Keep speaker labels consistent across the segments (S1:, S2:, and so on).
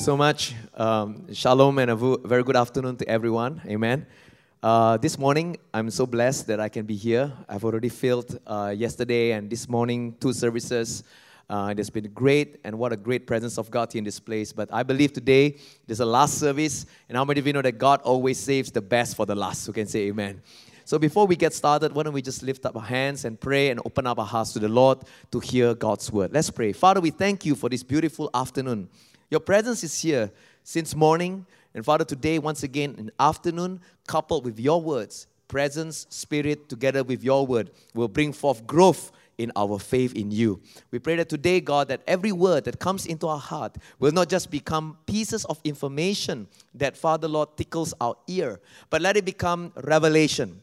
S1: so much. Um, shalom and a very good afternoon to everyone. Amen. Uh, this morning, I'm so blessed that I can be here. I've already filled uh, yesterday and this morning two services. Uh, it has been great, and what a great presence of God here in this place. But I believe today there's a last service, and how many of you know that God always saves the best for the last? Who can say amen? So before we get started, why don't we just lift up our hands and pray and open up our hearts to the Lord to hear God's word? Let's pray. Father, we thank you for this beautiful afternoon. Your presence is here since morning. And Father, today, once again, in afternoon, coupled with your words, presence, spirit, together with your word, will bring forth growth in our faith in you. We pray that today, God, that every word that comes into our heart will not just become pieces of information that, Father, Lord, tickles our ear, but let it become revelation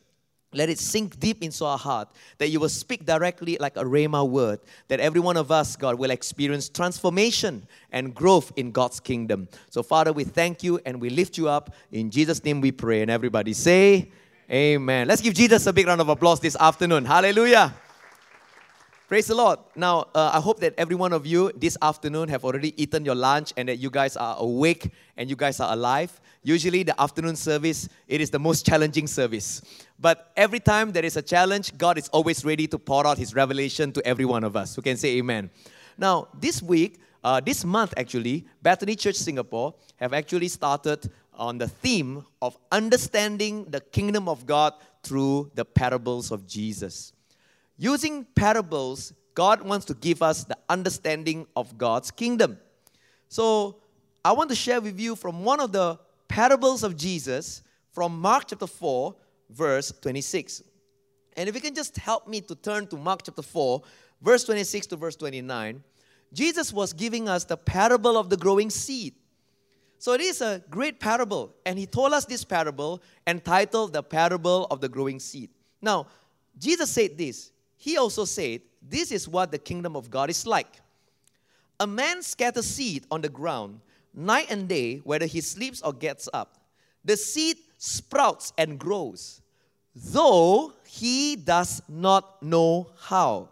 S1: let it sink deep into our heart that you will speak directly like a Rhema word, that every one of us, God, will experience transformation and growth in God's kingdom. So, Father, we thank you and we lift you up. In Jesus' name we pray. And everybody say, Amen. Let's give Jesus a big round of applause this afternoon. Hallelujah. Praise the Lord. Now, uh, I hope that every one of you this afternoon have already eaten your lunch and that you guys are awake and you guys are alive. Usually, the afternoon service, it is the most challenging service. But every time there is a challenge, God is always ready to pour out His revelation to every one of us who can say amen. Now, this week, uh, this month actually, Bethany Church Singapore have actually started on the theme of understanding the kingdom of God through the parables of Jesus. Using parables, God wants to give us the understanding of God's kingdom. So, I want to share with you from one of the parables of Jesus from Mark chapter 4, verse 26. And if you can just help me to turn to Mark chapter 4, verse 26 to verse 29, Jesus was giving us the parable of the growing seed. So it is a great parable, and he told us this parable entitled The Parable of the Growing Seed. Now, Jesus said this. He also said, This is what the kingdom of God is like. A man scatters seed on the ground night and day, whether he sleeps or gets up. The seed sprouts and grows, though he does not know how.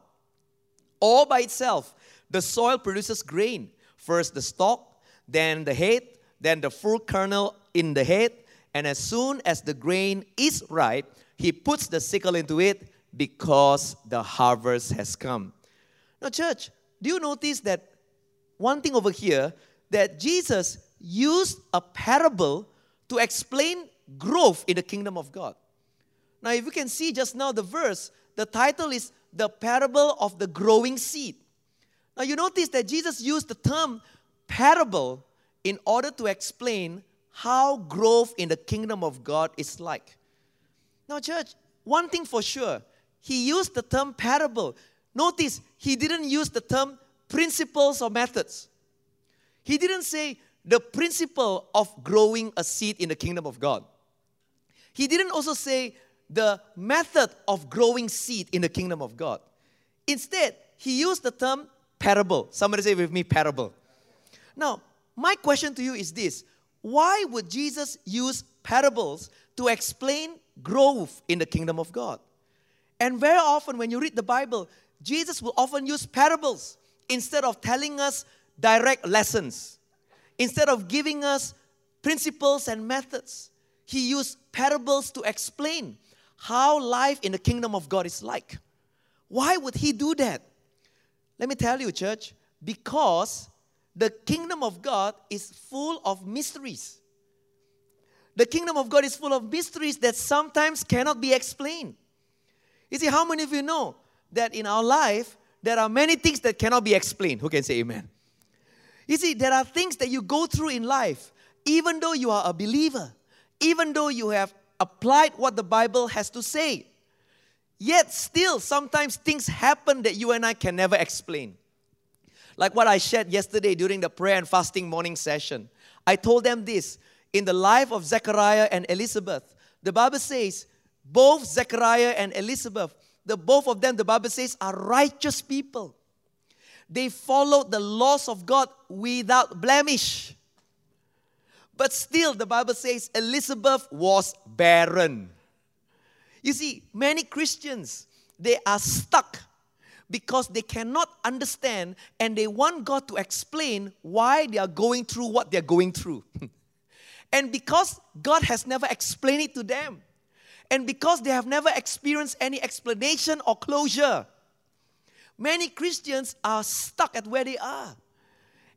S1: All by itself, the soil produces grain. First the stalk, then the head, then the full kernel in the head, and as soon as the grain is ripe, he puts the sickle into it because the harvest has come. Now, church, do you notice that one thing over here that Jesus used a parable to explain growth in the kingdom of God. Now, if you can see just now the verse, the title is The Parable of the Growing Seed. Now, you notice that Jesus used the term parable in order to explain how growth in the kingdom of God is like. Now, church, one thing for sure, he used the term parable. Notice, he didn't use the term principles or methods. He didn't say the principle of growing a seed in the kingdom of God. He didn't also say the method of growing seed in the kingdom of God. Instead, he used the term parable. Somebody say with me, parable. Now, my question to you is this why would Jesus use parables to explain growth in the kingdom of God? And very often, when you read the Bible, Jesus will often use parables instead of telling us direct lessons. Instead of giving us principles and methods, he used parables to explain how life in the kingdom of God is like. Why would he do that? Let me tell you, church, because the kingdom of God is full of mysteries. The kingdom of God is full of mysteries that sometimes cannot be explained. You see, how many of you know that in our life there are many things that cannot be explained? Who can say amen? You see, there are things that you go through in life, even though you are a believer, even though you have applied what the Bible has to say. Yet, still, sometimes things happen that you and I can never explain. Like what I shared yesterday during the prayer and fasting morning session. I told them this in the life of Zechariah and Elizabeth. The Bible says both Zechariah and Elizabeth, the both of them, the Bible says, are righteous people. They followed the laws of God without blemish. But still, the Bible says Elizabeth was barren. You see, many Christians, they are stuck because they cannot understand and they want God to explain why they are going through what they're going through. and because God has never explained it to them, and because they have never experienced any explanation or closure, many Christians are stuck at where they are.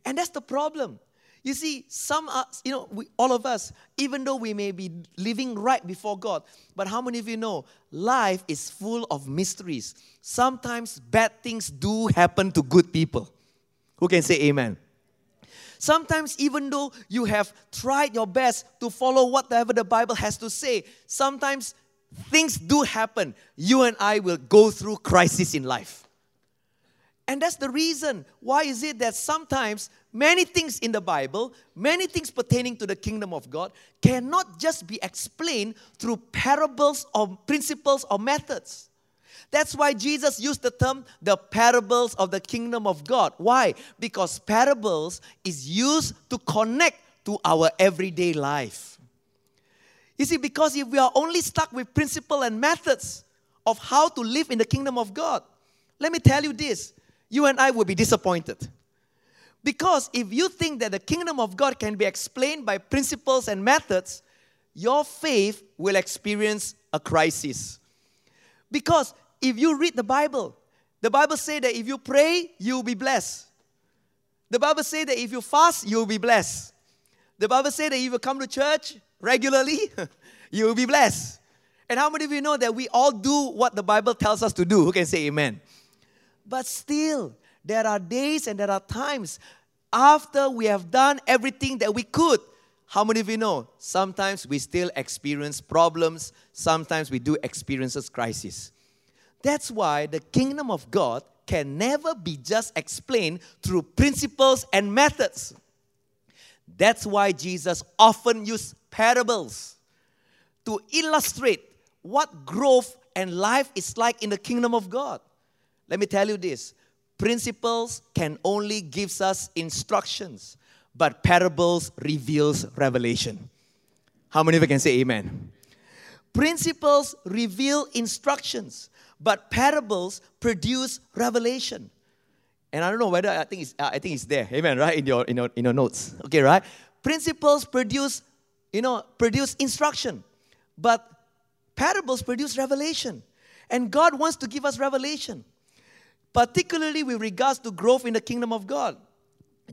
S1: And that's the problem. You see, some are, you know, we, all of us, even though we may be living right before God, but how many of you know life is full of mysteries? Sometimes bad things do happen to good people. Who can say amen? Sometimes, even though you have tried your best to follow whatever the Bible has to say, sometimes things do happen. You and I will go through crisis in life. And that's the reason why is it that sometimes many things in the Bible, many things pertaining to the kingdom of God, cannot just be explained through parables or principles or methods. That's why Jesus used the term the parables of the kingdom of God. Why? Because parables is used to connect to our everyday life. You see, because if we are only stuck with principle and methods of how to live in the kingdom of God, let me tell you this you and I will be disappointed. Because if you think that the kingdom of God can be explained by principles and methods, your faith will experience a crisis. Because if you read the Bible, the Bible says that if you pray, you'll be blessed. The Bible says that if you fast, you'll be blessed. The Bible says that if you come to church regularly, you'll be blessed. And how many of you know that we all do what the Bible tells us to do? Who can say amen? But still, there are days and there are times after we have done everything that we could. How many of you know? Sometimes we still experience problems, sometimes we do experience crisis. That's why the kingdom of God can never be just explained through principles and methods. That's why Jesus often used parables to illustrate what growth and life is like in the kingdom of God. Let me tell you this principles can only gives us instructions, but parables reveals revelation. How many of you can say amen? Principles reveal instructions, but parables produce revelation. And I don't know whether I think it's, I think it's there, amen, right? In your, in your, in your notes. Okay, right? Principles produce, you know, produce instruction, but parables produce revelation. And God wants to give us revelation particularly with regards to growth in the kingdom of God.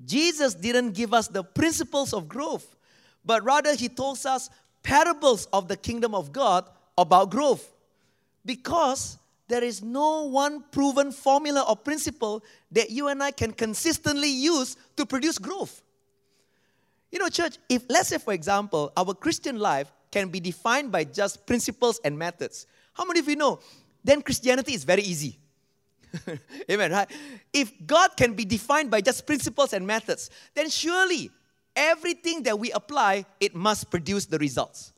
S1: Jesus didn't give us the principles of growth, but rather he told us parables of the kingdom of God about growth. Because there is no one proven formula or principle that you and I can consistently use to produce growth. You know, church, if let's say, for example, our Christian life can be defined by just principles and methods, how many of you know? Then Christianity is very easy. Amen, right? If God can be defined by just principles and methods, then surely everything that we apply, it must produce the results.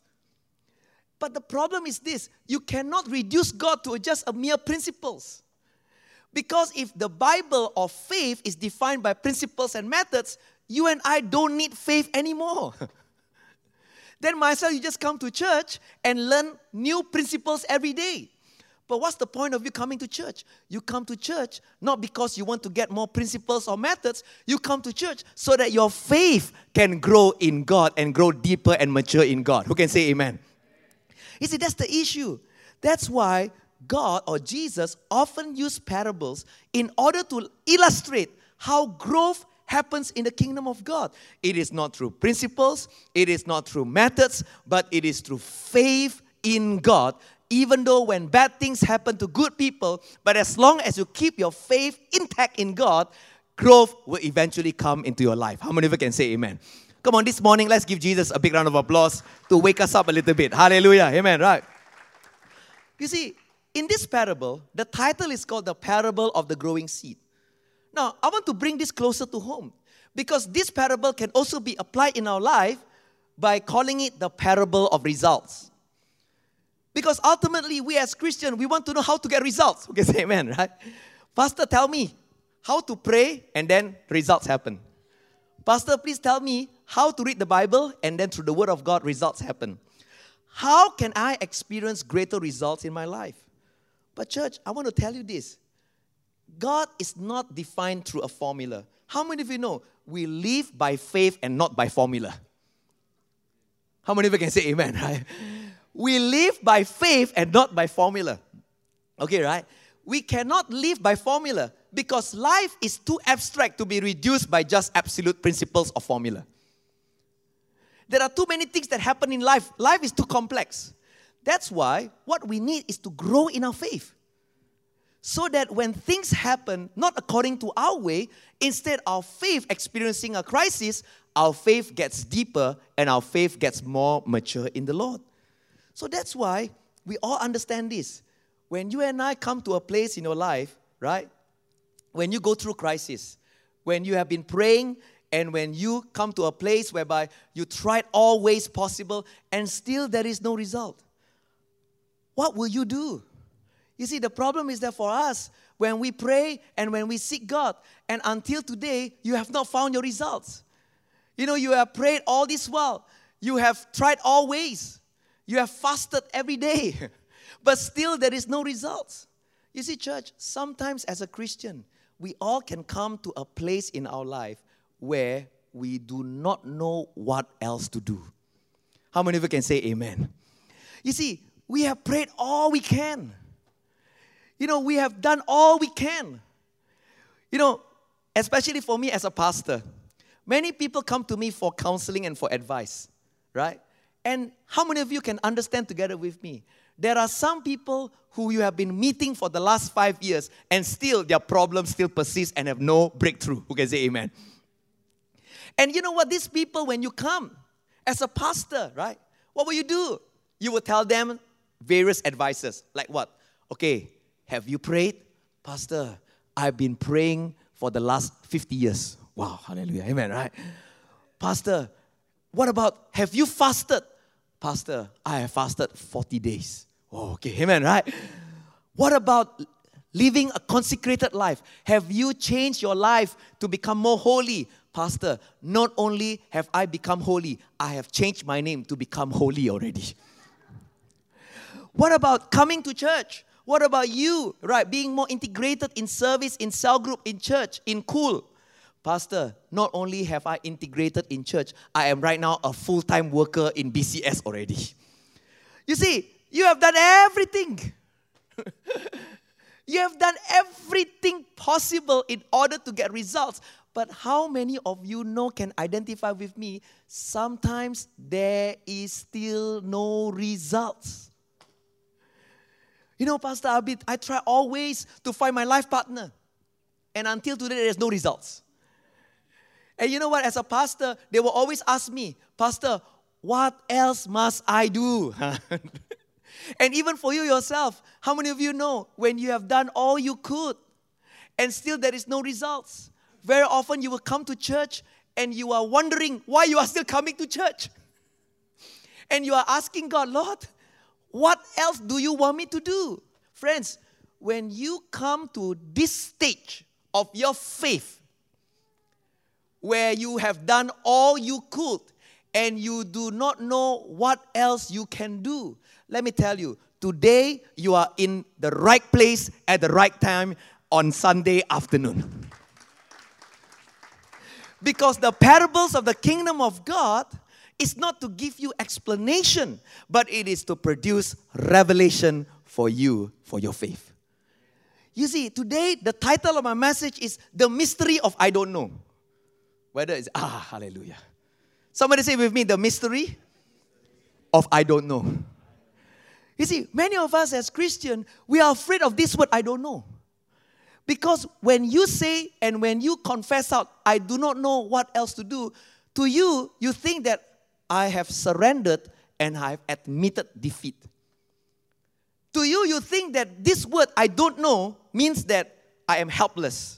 S1: But the problem is this you cannot reduce God to just a mere principles. Because if the Bible of faith is defined by principles and methods, you and I don't need faith anymore. then myself, you just come to church and learn new principles every day. But what's the point of you coming to church? You come to church not because you want to get more principles or methods. You come to church so that your faith can grow in God and grow deeper and mature in God. Who can say amen? You see, that's the issue. That's why God or Jesus often use parables in order to illustrate how growth happens in the kingdom of God. It is not through principles, it is not through methods, but it is through faith in God even though when bad things happen to good people, but as long as you keep your faith intact in God, growth will eventually come into your life. How many of you can say amen? Come on, this morning, let's give Jesus a big round of applause to wake us up a little bit. Hallelujah. Amen. Right. You see, in this parable, the title is called the parable of the growing seed. Now, I want to bring this closer to home because this parable can also be applied in our life by calling it the parable of results. Because ultimately, we as Christians, we want to know how to get results. Okay, say amen, right? Pastor, tell me how to pray and then results happen. Pastor, please tell me how to read the Bible and then through the Word of God, results happen. How can I experience greater results in my life? But, church, I want to tell you this God is not defined through a formula. How many of you know we live by faith and not by formula? How many of you can say amen, right? We live by faith and not by formula. Okay, right? We cannot live by formula because life is too abstract to be reduced by just absolute principles of formula. There are too many things that happen in life. Life is too complex. That's why what we need is to grow in our faith. So that when things happen not according to our way, instead of faith experiencing a crisis, our faith gets deeper and our faith gets more mature in the Lord. So that's why we all understand this. When you and I come to a place in your life, right? When you go through crisis, when you have been praying and when you come to a place whereby you tried all ways possible and still there is no result, what will you do? You see, the problem is that for us, when we pray and when we seek God, and until today, you have not found your results. You know, you have prayed all this while, you have tried all ways, you have fasted every day, but still there is no results. You see, church, sometimes as a Christian, we all can come to a place in our life where we do not know what else to do. How many of you can say amen? You see, we have prayed all we can. You know, we have done all we can. You know, especially for me as a pastor, many people come to me for counseling and for advice, right? And how many of you can understand together with me? There are some people who you have been meeting for the last five years and still their problems still persist and have no breakthrough. Who can say amen? And you know what? These people, when you come as a pastor, right? What will you do? You will tell them various advices. Like what? Okay, have you prayed? Pastor, I've been praying for the last 50 years. Wow, hallelujah. Amen, right? Pastor, what about have you fasted? Pastor, I have fasted 40 days. Oh, okay, amen, right? What about living a consecrated life? Have you changed your life to become more holy? Pastor, not only have I become holy, I have changed my name to become holy already. What about coming to church? What about you, right? Being more integrated in service, in cell group, in church, in cool. Pastor, not only have I integrated in church, I am right now a full time worker in BCS already. You see, you have done everything. you have done everything possible in order to get results. But how many of you know can identify with me? Sometimes there is still no results. You know, Pastor Abid, I try always to find my life partner. And until today, there's no results. And you know what? As a pastor, they will always ask me, Pastor, what else must I do? and even for you yourself, how many of you know when you have done all you could and still there is no results? Very often you will come to church and you are wondering why you are still coming to church. And you are asking God, Lord, what else do you want me to do? Friends, when you come to this stage of your faith, where you have done all you could and you do not know what else you can do, let me tell you, today you are in the right place at the right time on Sunday afternoon. Because the parables of the kingdom of God is not to give you explanation, but it is to produce revelation for you for your faith. You see, today the title of my message is The Mystery of I Don't Know. Whether it's, ah, hallelujah. Somebody say with me, The Mystery of I Don't Know. You see, many of us as Christian, we are afraid of this word I don't know. Because when you say and when you confess out, I do not know what else to do, to you, you think that I have surrendered and I have admitted defeat. To you, you think that this word, I don't know, means that I am helpless.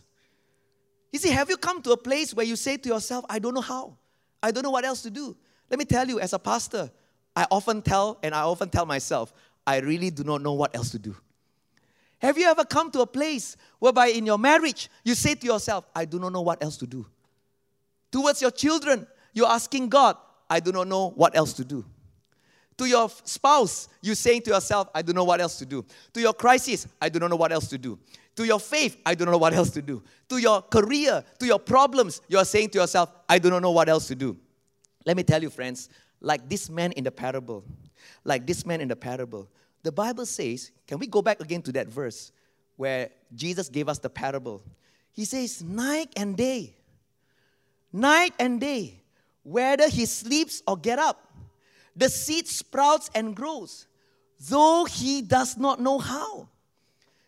S1: You see, have you come to a place where you say to yourself, I don't know how, I don't know what else to do? Let me tell you, as a pastor, I often tell and I often tell myself, I really do not know what else to do. Have you ever come to a place whereby in your marriage you say to yourself, I do not know what else to do? Towards your children, you're asking God, I do not know what else to do. To your spouse, you're saying to yourself, I don't know what else to do. To your crisis, I do not know what else to do. To your faith, I do not know what else to do. To your career, to your problems, you are saying to yourself, I do not know what else to do. Let me tell you, friends, like this man in the parable, like this man in the parable, the Bible says, can we go back again to that verse where Jesus gave us the parable? He says, night and day, night and day, whether he sleeps or get up, the seed sprouts and grows, though he does not know how.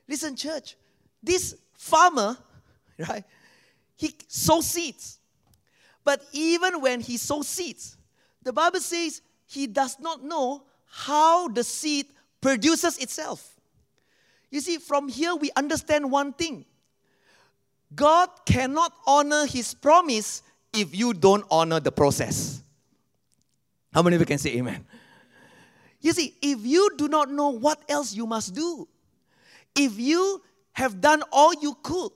S1: Listen, church, this farmer, right, he sows seeds. But even when he sows seeds, the Bible says he does not know how the seed produces itself. You see, from here we understand one thing God cannot honor his promise if you don't honor the process. How many of you can say amen? You see, if you do not know what else you must do, if you have done all you could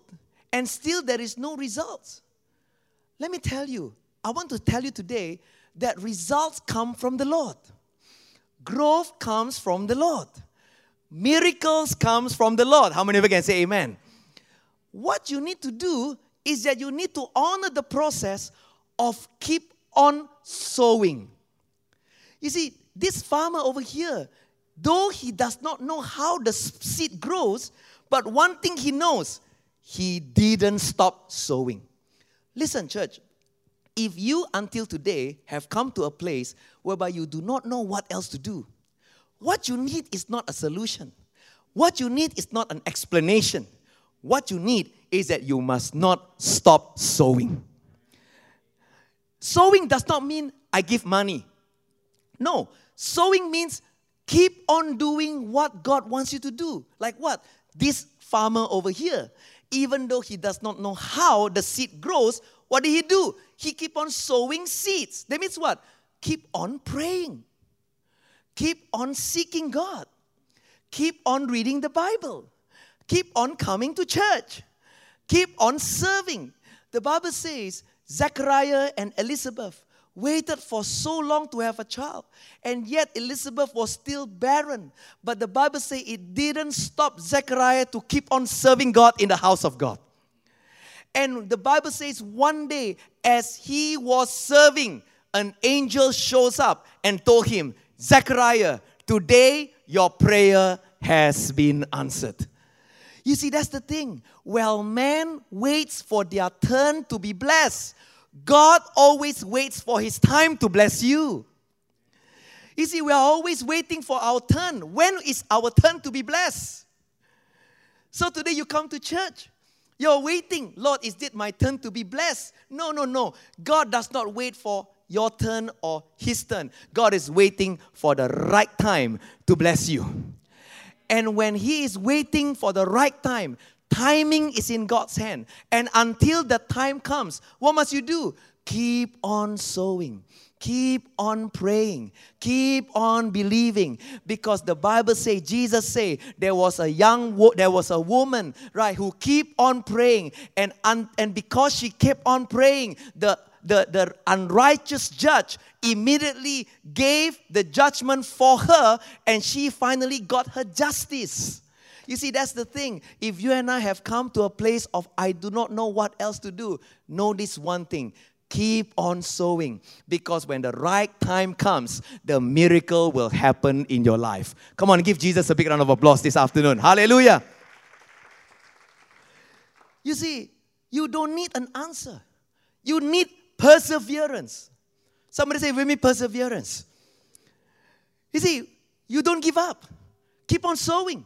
S1: and still there is no results, let me tell you, I want to tell you today that results come from the Lord. Growth comes from the Lord. Miracles comes from the Lord. How many of you can say amen? What you need to do is that you need to honor the process of keep on sowing. You see, this farmer over here, though he does not know how the seed grows, but one thing he knows, he didn't stop sowing. Listen, church, if you until today have come to a place whereby you do not know what else to do, what you need is not a solution. What you need is not an explanation. What you need is that you must not stop sowing. Sowing does not mean I give money. No, sowing means keep on doing what God wants you to do. Like what? This farmer over here, even though he does not know how the seed grows, what did he do? He keep on sowing seeds. That means what? Keep on praying. Keep on seeking God. Keep on reading the Bible. Keep on coming to church. Keep on serving. The Bible says Zechariah and Elizabeth waited for so long to have a child and yet elizabeth was still barren. But the bible says it didn't stop zechariah to keep on serving god in the house of god. And the bible says one day as he was serving an angel shows up and told him zechariah today your prayer has been answered. You see that's the thing. While man waits for their turn to be blessed God always waits for His time to bless you. You see, we are always waiting for our turn. When is our turn to be blessed? So today you come to church. You're waiting. Lord, is it my turn to be blessed? No, no, no. God does not wait for your turn or his turn. God is waiting for the right time to bless you. And when he is waiting for the right time, Timing is in God's hand. And until the time comes, what must you do? Keep on sowing. Keep on praying. Keep on believing. Because the Bible say, Jesus say, there was a young, wo- there was a woman, right, who keep on praying. And, un- and because she kept on praying, the, the, the unrighteous judge immediately gave the judgment for her and she finally got her justice. You see, that's the thing. If you and I have come to a place of I do not know what else to do, know this one thing. Keep on sowing because when the right time comes, the miracle will happen in your life. Come on, give Jesus a big round of applause this afternoon. Hallelujah. You see, you don't need an answer, you need perseverance. Somebody say, with me, perseverance. You see, you don't give up, keep on sowing.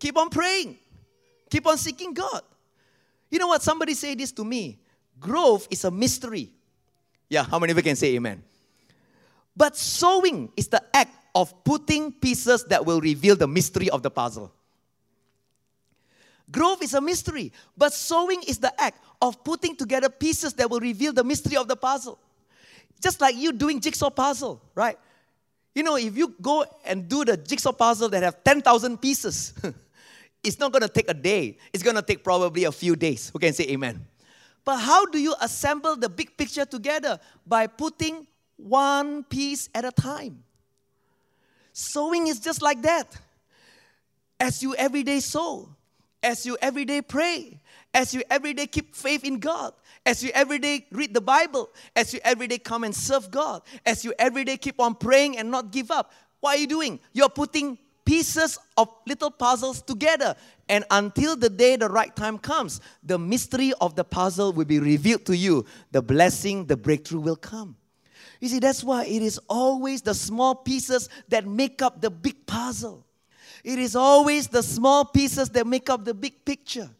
S1: Keep on praying. Keep on seeking God. You know what? Somebody say this to me. Growth is a mystery. Yeah, how many of you can say amen? But sowing is the act of putting pieces that will reveal the mystery of the puzzle. Growth is a mystery, but sowing is the act of putting together pieces that will reveal the mystery of the puzzle. Just like you doing jigsaw puzzle, right? You know, if you go and do the jigsaw puzzle that have 10,000 pieces, It's not going to take a day. It's going to take probably a few days. Who can say amen? But how do you assemble the big picture together? By putting one piece at a time. Sowing is just like that. As you every day sow, as you every day pray, as you every day keep faith in God, as you every day read the Bible, as you every day come and serve God, as you every day keep on praying and not give up, what are you doing? You're putting pieces of little puzzles together. And until the day the right time comes, the mystery of the puzzle will be revealed to you. The blessing, the breakthrough will come. You see, that's why it is always the small pieces that make up the big puzzle. It is always the small pieces that make up the big picture.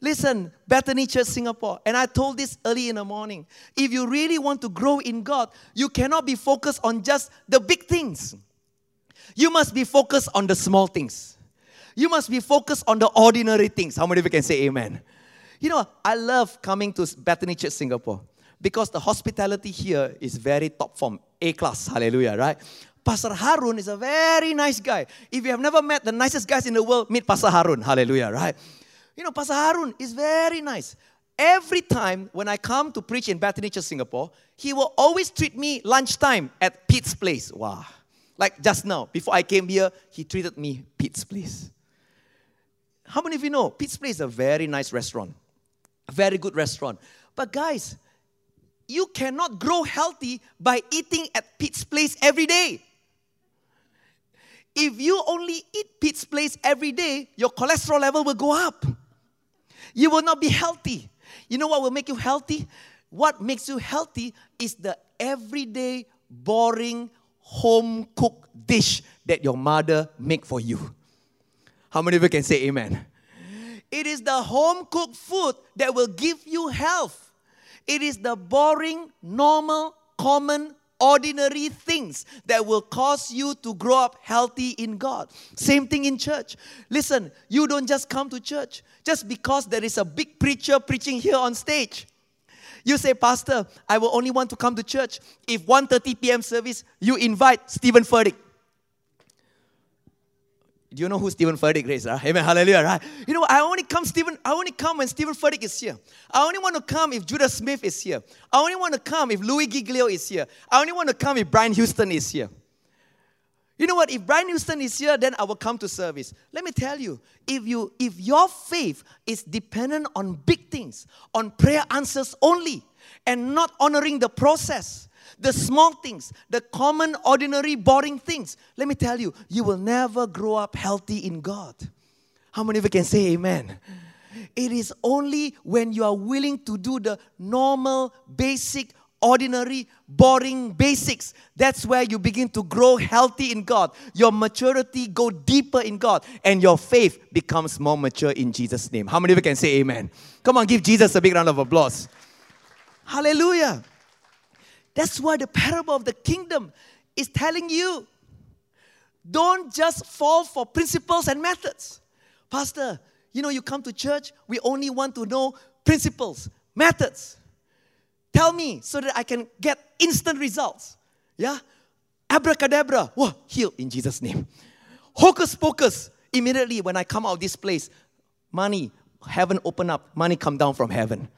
S1: Listen, Bethany Church Singapore, and I told this early in the morning. If you really want to grow in God, you cannot be focused on just the big things. You must be focused on the small things. You must be focused on the ordinary things. How many of you can say amen? You know, I love coming to Bethany Church Singapore because the hospitality here is very top form, A class. Hallelujah, right? Pastor Harun is a very nice guy. If you have never met the nicest guys in the world, meet Pastor Harun. Hallelujah, right? You know, Pastor Harun is very nice. Every time when I come to preach in Bethany Church Singapore, he will always treat me lunchtime at Pete's place. Wow. Like just now, before I came here, he treated me Pete's place. How many of you know Pete's place is a very nice restaurant? A very good restaurant. But guys, you cannot grow healthy by eating at Pete's place every day. If you only eat Pete's place every day, your cholesterol level will go up. You will not be healthy. You know what will make you healthy? What makes you healthy is the everyday, boring, home cooked dish that your mother make for you. How many of you can say amen? It is the home cooked food that will give you health. It is the boring, normal, common ordinary things that will cause you to grow up healthy in God. Same thing in church. Listen, you don't just come to church just because there is a big preacher preaching here on stage. You say, Pastor, I will only want to come to church if 1.30 p.m. service, you invite Stephen Furtick. Do you know who Stephen Furtick is? Right? Amen. Hallelujah. Right? You know, I only come Stephen. I only come when Stephen Furtick is here. I only want to come if Judah Smith is here. I only want to come if Louis Giglio is here. I only want to come if Brian Houston is here. You know what? If Brian Houston is here, then I will come to service. Let me tell you, if you if your faith is dependent on big things, on prayer answers only, and not honoring the process, the small things, the common, ordinary, boring things. Let me tell you, you will never grow up healthy in God. How many of you can say amen? It is only when you are willing to do the normal, basic, ordinary, boring basics. That's where you begin to grow healthy in God. Your maturity go deeper in God and your faith becomes more mature in Jesus name. How many of you can say amen? Come on, give Jesus a big round of applause. Hallelujah. That's why the parable of the kingdom is telling you don't just fall for principles and methods. Pastor, you know, you come to church, we only want to know principles, methods. Tell me so that I can get instant results. Yeah? Abracadabra, whoa, heal in Jesus' name. Hocus pocus, immediately when I come out of this place, money, heaven open up, money come down from heaven.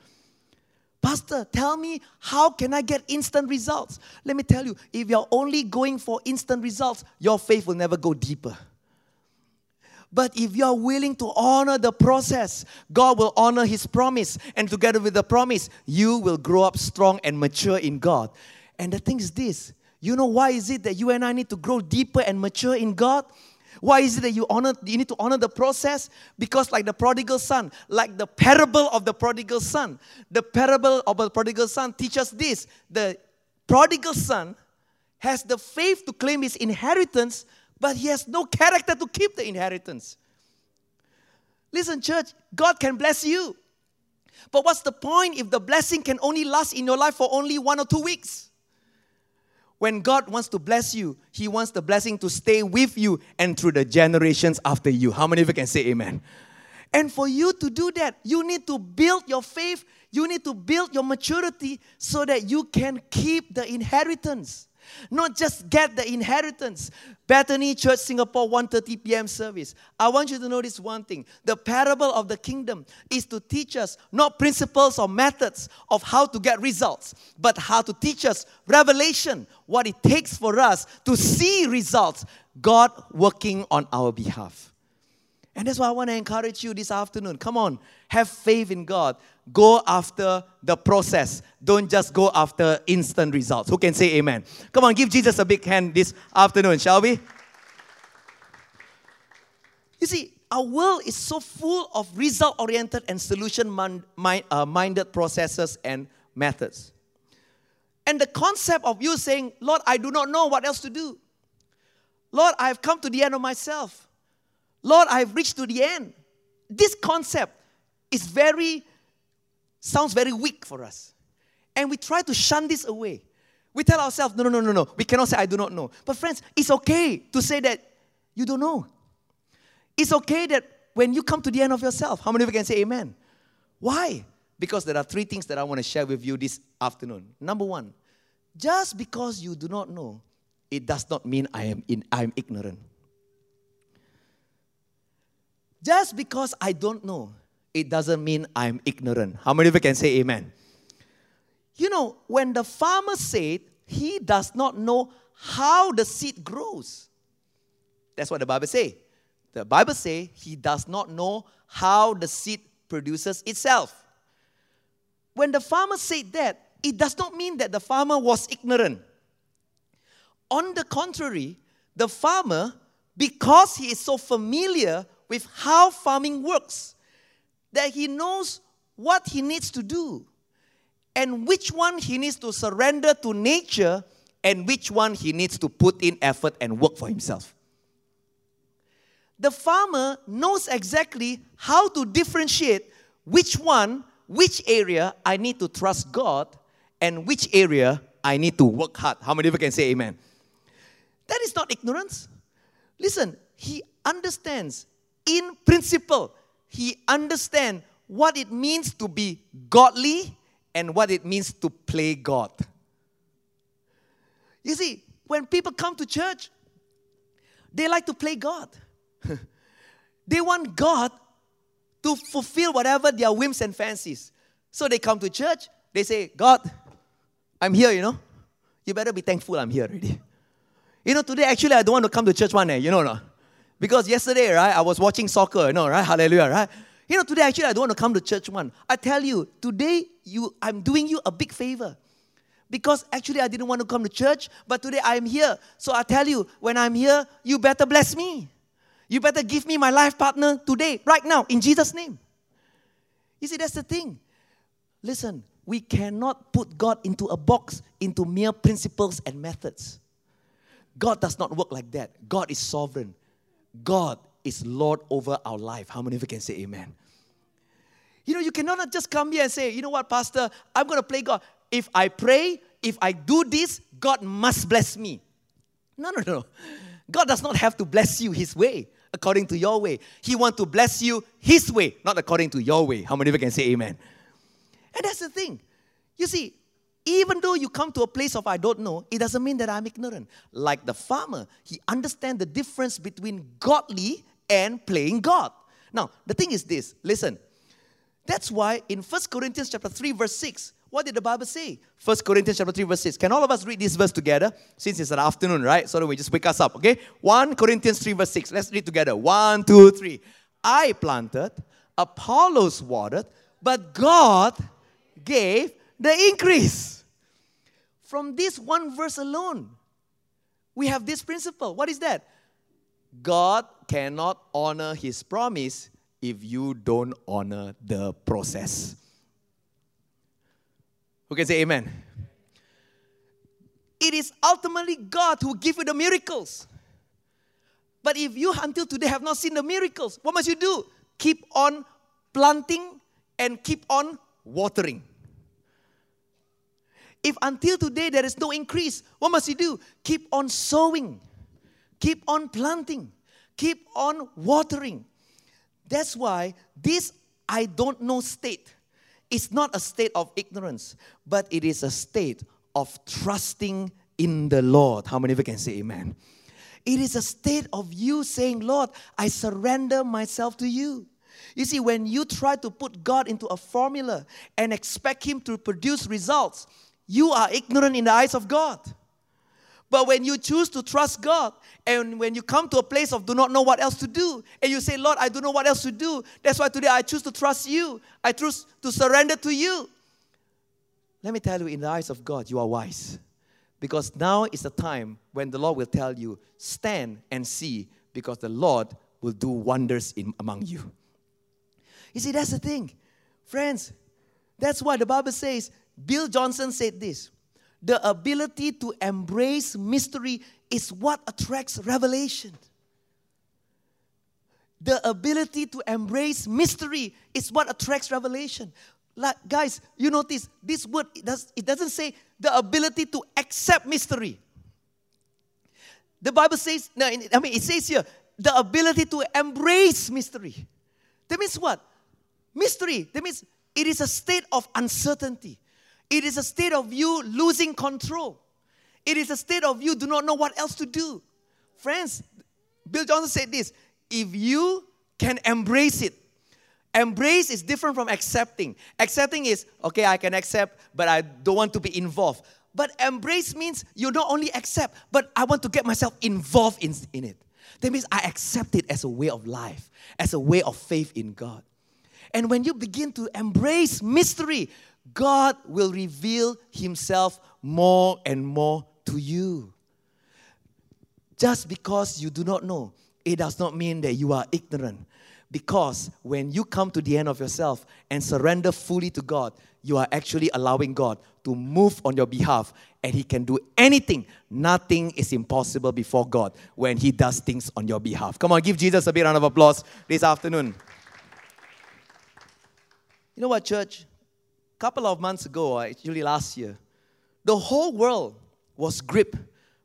S1: Pastor, tell me how can I get instant results? Let me tell you, if you're only going for instant results, your faith will never go deeper. But if you are willing to honor the process, God will honor His promise. And together with the promise, you will grow up strong and mature in God. And the thing is this you know why is it that you and I need to grow deeper and mature in God? Why is it that you honor you need to honor the process? Because like the prodigal son, like the parable of the prodigal son, the parable of the prodigal son teaches this. The prodigal son has the faith to claim his inheritance, but he has no character to keep the inheritance. Listen, church, God can bless you. But what's the point if the blessing can only last in your life for only one or two weeks? When God wants to bless you, He wants the blessing to stay with you and through the generations after you. How many of you can say amen? And for you to do that, you need to build your faith, you need to build your maturity so that you can keep the inheritance. Not just get the inheritance. Bethany Church Singapore 1:30 p.m. service. I want you to notice one thing. The parable of the kingdom is to teach us not principles or methods of how to get results, but how to teach us revelation, what it takes for us to see results, God working on our behalf. And that's why I want to encourage you this afternoon. Come on, have faith in God. Go after the process. Don't just go after instant results. Who can say amen? Come on, give Jesus a big hand this afternoon, shall we? You see, our world is so full of result oriented and solution uh, minded processes and methods. And the concept of you saying, Lord, I do not know what else to do. Lord, I have come to the end of myself. Lord, I have reached to the end. This concept is very, sounds very weak for us. And we try to shun this away. We tell ourselves, no, no, no, no, no. We cannot say, I do not know. But friends, it's okay to say that you don't know. It's okay that when you come to the end of yourself, how many of you can say amen? Why? Because there are three things that I want to share with you this afternoon. Number one, just because you do not know, it does not mean I am in, I am ignorant. Just because I don't know, it doesn't mean I'm ignorant. How many of you can say amen? You know, when the farmer said he does not know how the seed grows, that's what the Bible say. The Bible say he does not know how the seed produces itself. When the farmer said that, it does not mean that the farmer was ignorant. On the contrary, the farmer, because he is so familiar with how farming works, that he knows what he needs to do and which one he needs to surrender to nature and which one he needs to put in effort and work for himself. The farmer knows exactly how to differentiate which one, which area I need to trust God and which area I need to work hard. How many of you can say amen? That is not ignorance. Listen, he understands in principle, he understands what it means to be godly and what it means to play God. You see, when people come to church, they like to play God. they want God to fulfill whatever their whims and fancies. So they come to church, they say, God, I'm here, you know. You better be thankful I'm here already. You know, today actually I don't want to come to church one day, you know, no? Because yesterday, right, I was watching soccer, you know, right? Hallelujah, right? You know, today actually I don't want to come to church one. I tell you, today you I'm doing you a big favor. Because actually I didn't want to come to church, but today I'm here. So I tell you, when I'm here, you better bless me. You better give me my life partner today, right now, in Jesus' name. You see, that's the thing. Listen, we cannot put God into a box, into mere principles and methods. God does not work like that. God is sovereign. God is Lord over our life. How many of you can say amen? You know, you cannot just come here and say, you know what, Pastor, I'm going to play God. If I pray, if I do this, God must bless me. No, no, no. God does not have to bless you His way, according to your way. He wants to bless you His way, not according to your way. How many of you can say amen? And that's the thing. You see, even though you come to a place of I don't know, it doesn't mean that I'm ignorant. Like the farmer, he understands the difference between godly and playing God. Now, the thing is this, listen. That's why in 1 Corinthians chapter 3 verse 6, what did the Bible say? 1 Corinthians chapter 3 verse 6. Can all of us read this verse together? Since it's an afternoon, right? So that we just wake us up, okay? 1 Corinthians 3 verse 6. Let's read together. One, two, three. I planted, Apollos watered, but God gave the increase. From this one verse alone, we have this principle. What is that? God cannot honor his promise if you don't honor the process. Who can say amen? It is ultimately God who gives you the miracles. But if you until today have not seen the miracles, what must you do? Keep on planting and keep on watering. If until today there is no increase, what must you do? Keep on sowing, keep on planting, keep on watering. That's why this I don't know state is not a state of ignorance, but it is a state of trusting in the Lord. How many of you can say amen? It is a state of you saying, Lord, I surrender myself to you. You see, when you try to put God into a formula and expect Him to produce results, you are ignorant in the eyes of God. But when you choose to trust God, and when you come to a place of do not know what else to do, and you say, Lord, I don't know what else to do, that's why today I choose to trust you. I choose to surrender to you. Let me tell you, in the eyes of God, you are wise. Because now is the time when the Lord will tell you, stand and see, because the Lord will do wonders in, among you. You see, that's the thing. Friends, that's why the Bible says, Bill Johnson said this the ability to embrace mystery is what attracts revelation. The ability to embrace mystery is what attracts revelation. Like, guys, you notice this word, it, does, it doesn't say the ability to accept mystery. The Bible says, no, I mean, it says here, the ability to embrace mystery. That means what? Mystery. That means it is a state of uncertainty. It is a state of you losing control. It is a state of you do not know what else to do. Friends, Bill Johnson said this if you can embrace it, embrace is different from accepting. Accepting is, okay, I can accept, but I don't want to be involved. But embrace means you not only accept, but I want to get myself involved in, in it. That means I accept it as a way of life, as a way of faith in God. And when you begin to embrace mystery, God will reveal Himself more and more to you. Just because you do not know, it does not mean that you are ignorant. Because when you come to the end of yourself and surrender fully to God, you are actually allowing God to move on your behalf and He can do anything. Nothing is impossible before God when He does things on your behalf. Come on, give Jesus a big round of applause this afternoon. You know what, church? Couple of months ago, actually last year, the whole world was gripped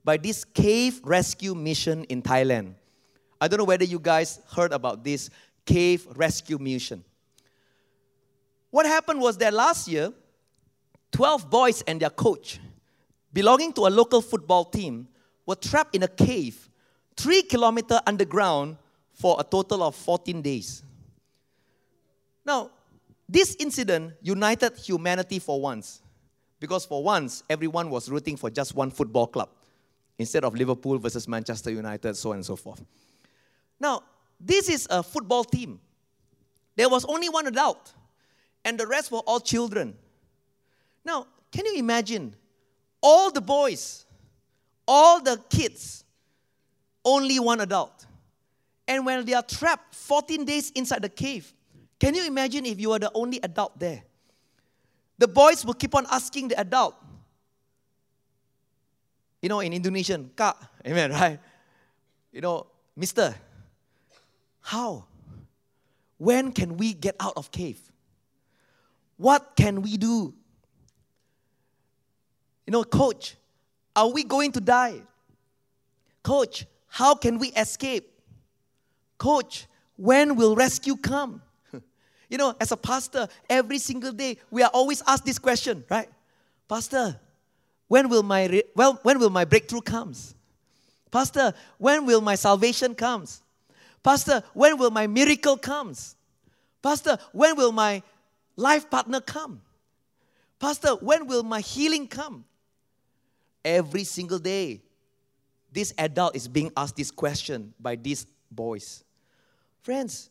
S1: by this cave rescue mission in Thailand. I don't know whether you guys heard about this cave rescue mission. What happened was that last year, 12 boys and their coach, belonging to a local football team, were trapped in a cave three kilometers underground for a total of 14 days. Now, this incident united humanity for once, because for once, everyone was rooting for just one football club instead of Liverpool versus Manchester United, so on and so forth. Now, this is a football team. There was only one adult, and the rest were all children. Now, can you imagine all the boys, all the kids, only one adult? And when they are trapped 14 days inside the cave, can you imagine if you were the only adult there? The boys will keep on asking the adult. You know, in Indonesian, Kak, amen, right? You know, Mister, how? When can we get out of cave? What can we do? You know, coach, are we going to die? Coach, how can we escape? Coach, when will rescue come? You know, as a pastor, every single day we are always asked this question, right? Pastor, when will my re- well, when will my breakthrough comes? Pastor, when will my salvation comes? Pastor, when will my miracle comes? Pastor, when will my life partner come? Pastor, when will my healing come? Every single day, this adult is being asked this question by these boys. Friends,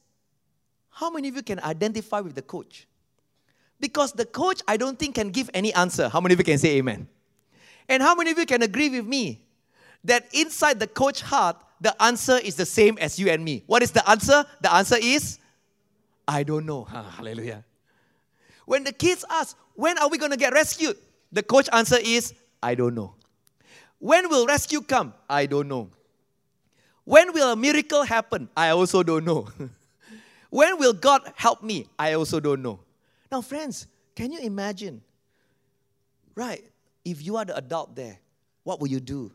S1: how many of you can identify with the coach? Because the coach, I don't think, can give any answer. How many of you can say amen? And how many of you can agree with me that inside the coach heart, the answer is the same as you and me? What is the answer? The answer is, I don't know. Ah, hallelujah. When the kids ask, when are we going to get rescued? The coach answer is, I don't know. When will rescue come? I don't know. When will a miracle happen? I also don't know. When will God help me? I also don't know. Now, friends, can you imagine? Right, if you are the adult there, what will you do?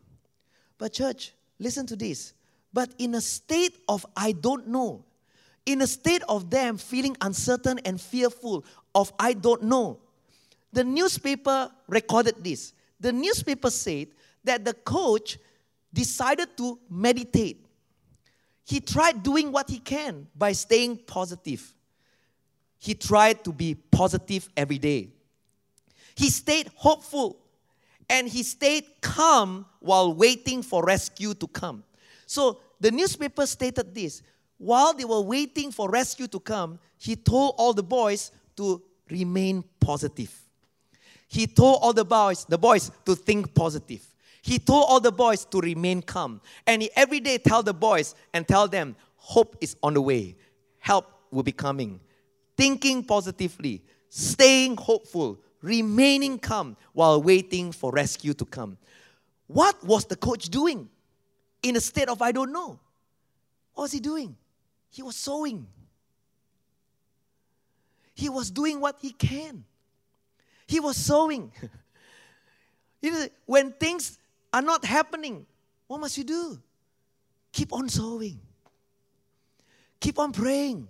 S1: But, church, listen to this. But in a state of I don't know, in a state of them feeling uncertain and fearful of I don't know, the newspaper recorded this. The newspaper said that the coach decided to meditate he tried doing what he can by staying positive. He tried to be positive every day. He stayed hopeful and he stayed calm while waiting for rescue to come. So the newspaper stated this while they were waiting for rescue to come, he told all the boys to remain positive. He told all the boys, the boys to think positive. He told all the boys to remain calm. And he every day tell the boys and tell them, hope is on the way. Help will be coming. Thinking positively, staying hopeful, remaining calm while waiting for rescue to come. What was the coach doing? In a state of I don't know. What was he doing? He was sowing. He was doing what he can. He was sowing. you know, when things are not happening, what must you do? Keep on sowing. Keep on praying.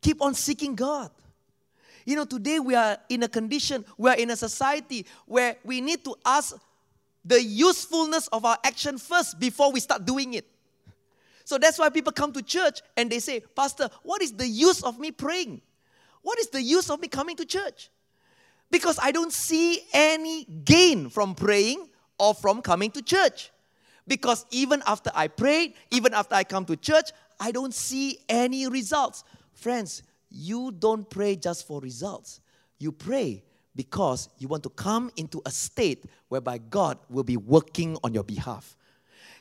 S1: Keep on seeking God. You know, today we are in a condition, we are in a society where we need to ask the usefulness of our action first before we start doing it. So that's why people come to church and they say, Pastor, what is the use of me praying? What is the use of me coming to church? Because I don't see any gain from praying or from coming to church. Because even after I prayed, even after I come to church, I don't see any results. Friends, you don't pray just for results. You pray because you want to come into a state whereby God will be working on your behalf.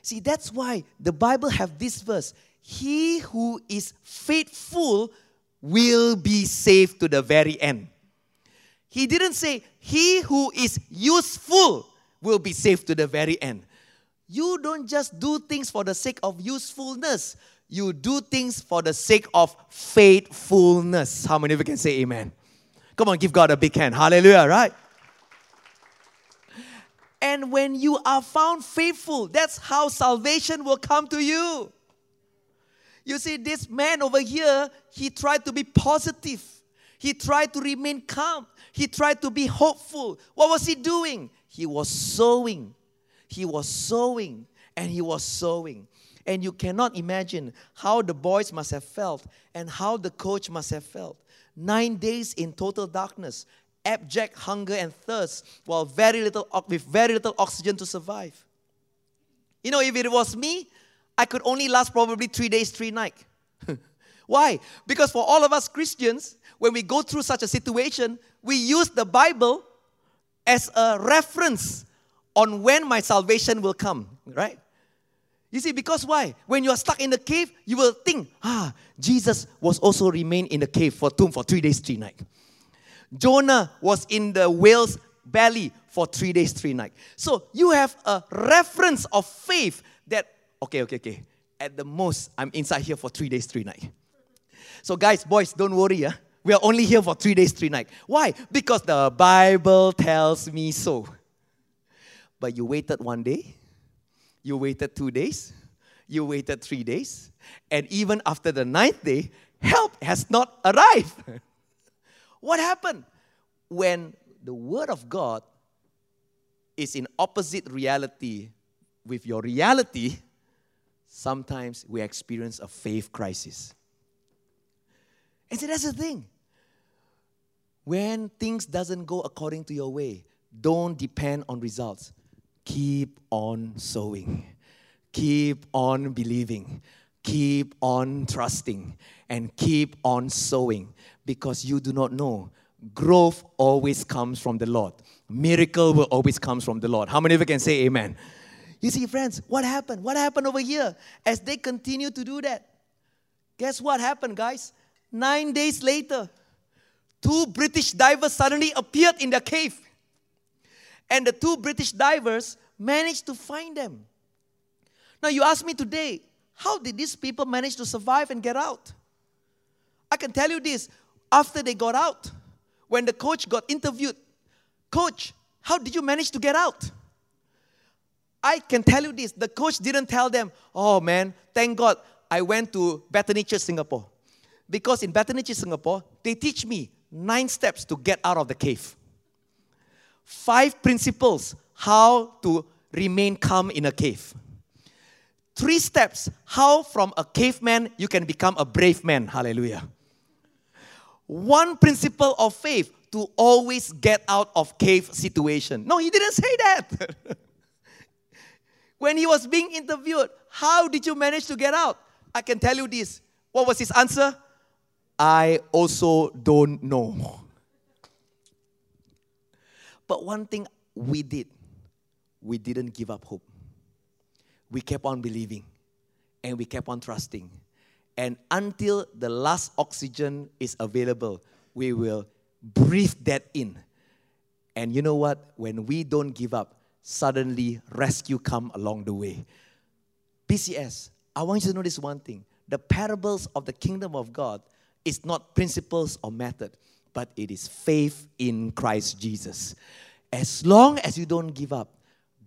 S1: See, that's why the Bible have this verse. He who is faithful will be saved to the very end. He didn't say, He who is useful will be saved to the very end. You don't just do things for the sake of usefulness, you do things for the sake of faithfulness. How many of you can say amen? Come on, give God a big hand. Hallelujah, right? And when you are found faithful, that's how salvation will come to you. You see, this man over here, he tried to be positive. He tried to remain calm. He tried to be hopeful. What was he doing? He was sowing. He was sowing and he was sowing. And you cannot imagine how the boys must have felt and how the coach must have felt. Nine days in total darkness, abject hunger and thirst, while very little with very little oxygen to survive. You know, if it was me, I could only last probably three days, three nights. Why? Because for all of us Christians, when we go through such a situation, we use the Bible as a reference on when my salvation will come, right? You see, because why? When you are stuck in the cave, you will think, ah, Jesus was also remained in the cave for tomb for three days, three nights. Jonah was in the whale's belly for three days, three nights. So you have a reference of faith that, okay, okay, okay. At the most, I'm inside here for three days, three nights. So, guys, boys, don't worry. We are only here for three days, three nights. Why? Because the Bible tells me so. But you waited one day, you waited two days, you waited three days, and even after the ninth day, help has not arrived. what happened? When the Word of God is in opposite reality with your reality, sometimes we experience a faith crisis. And so that's the thing. When things doesn't go according to your way, don't depend on results keep on sowing, keep on believing, keep on trusting, and keep on sowing because you do not know. Growth always comes from the Lord. Miracle will always comes from the Lord. How many of you can say amen? You see, friends, what happened? What happened over here as they continue to do that? Guess what happened, guys? Nine days later, two British divers suddenly appeared in the cave. And the two British divers managed to find them. Now, you ask me today, how did these people manage to survive and get out? I can tell you this after they got out, when the coach got interviewed, Coach, how did you manage to get out? I can tell you this the coach didn't tell them, Oh man, thank God I went to Bethany Church Singapore. Because in Bethany Singapore, they teach me nine steps to get out of the cave five principles how to remain calm in a cave. Three steps how from a caveman you can become a brave man. Hallelujah. One principle of faith to always get out of cave situation. No, he didn't say that. when he was being interviewed, how did you manage to get out? I can tell you this. What was his answer? I also don't know. But one thing we did, we didn't give up hope. We kept on believing and we kept on trusting. And until the last oxygen is available, we will breathe that in. And you know what? When we don't give up, suddenly rescue come along the way. BCS, I want you to notice one thing. The parables of the kingdom of God is not principles or method, but it is faith in Christ Jesus. As long as you don't give up,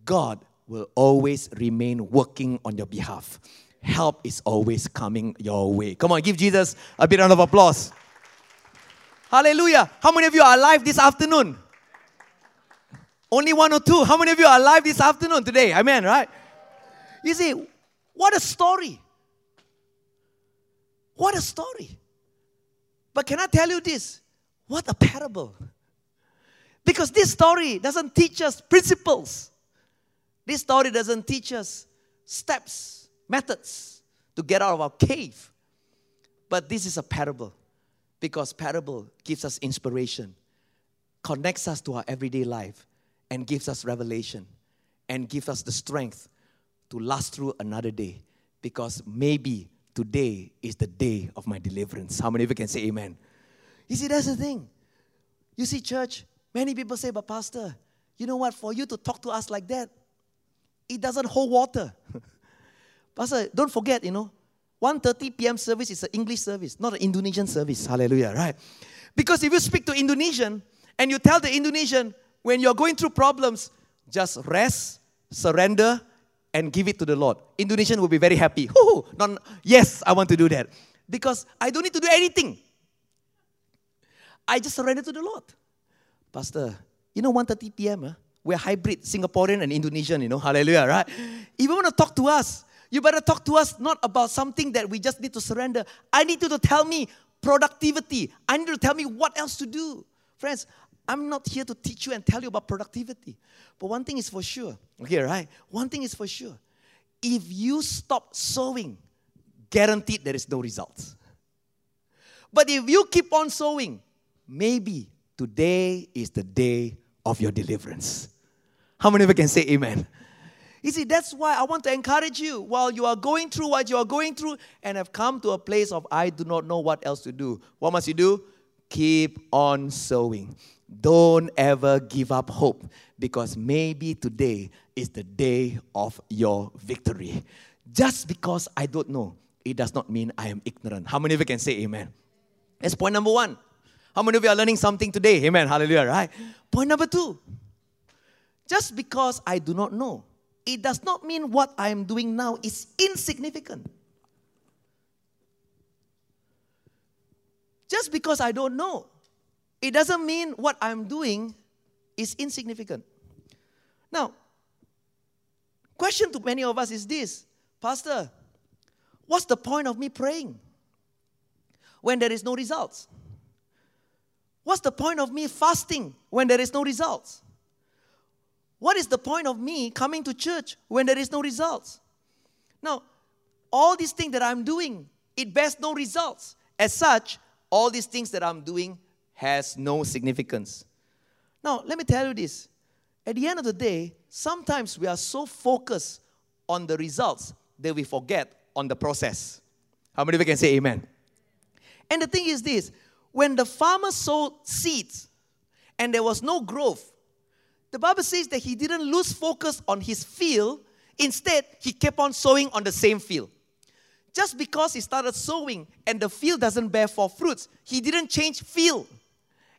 S1: God will always remain working on your behalf. Help is always coming your way. Come on, give Jesus a bit of applause. Hallelujah. How many of you are alive this afternoon? Only one or two. How many of you are alive this afternoon today? Amen, right? You see, what a story. What a story. But can I tell you this? What a parable. Because this story doesn't teach us principles. This story doesn't teach us steps, methods to get out of our cave. But this is a parable because parable gives us inspiration, connects us to our everyday life, and gives us revelation and gives us the strength to last through another day because maybe today is the day of my deliverance. How many of you can say amen? You see, that's the thing. You see, church, many people say, but Pastor, you know what? For you to talk to us like that, it doesn't hold water. Pastor, don't forget, you know, 1.30 p.m. service is an English service, not an Indonesian service. Hallelujah, right? Because if you speak to Indonesian and you tell the Indonesian, when you're going through problems, just rest, surrender, and give it to the Lord. Indonesian will be very happy. Woo, yes, I want to do that. Because I don't need to do anything. I just surrender to the Lord. Pastor, you know 1.30 p.m., huh? Ah, we're hybrid, Singaporean and Indonesian, you know, hallelujah, right? If you want to talk to us, you better talk to us not about something that we just need to surrender. I need you to tell me productivity. I need you to tell me what else to do. Friends, I'm not here to teach you and tell you about productivity. But one thing is for sure, okay, right? One thing is for sure. If you stop sowing, guaranteed there is no results. But if you keep on sowing, maybe today is the day of your deliverance. How many of you can say amen? You see, that's why I want to encourage you while you are going through what you are going through and have come to a place of I do not know what else to do. What must you do? Keep on sowing. Don't ever give up hope because maybe today is the day of your victory. Just because I don't know, it does not mean I am ignorant. How many of you can say amen? That's point number one. How many of you are learning something today? Amen. Hallelujah, right? Point number two. Just because I do not know, it does not mean what I am doing now is insignificant. Just because I don't know, it doesn't mean what I'm doing is insignificant. Now, question to many of us is this Pastor, what's the point of me praying when there is no results? What's the point of me fasting when there is no results? What is the point of me coming to church when there is no results? Now, all these things that I'm doing, it bears no results. As such, all these things that I'm doing has no significance. Now, let me tell you this. At the end of the day, sometimes we are so focused on the results that we forget on the process. How many of you can say amen? And the thing is this when the farmer sowed seeds and there was no growth, the Bible says that he didn't lose focus on his field. Instead, he kept on sowing on the same field. Just because he started sowing and the field doesn't bear forth fruits, he didn't change field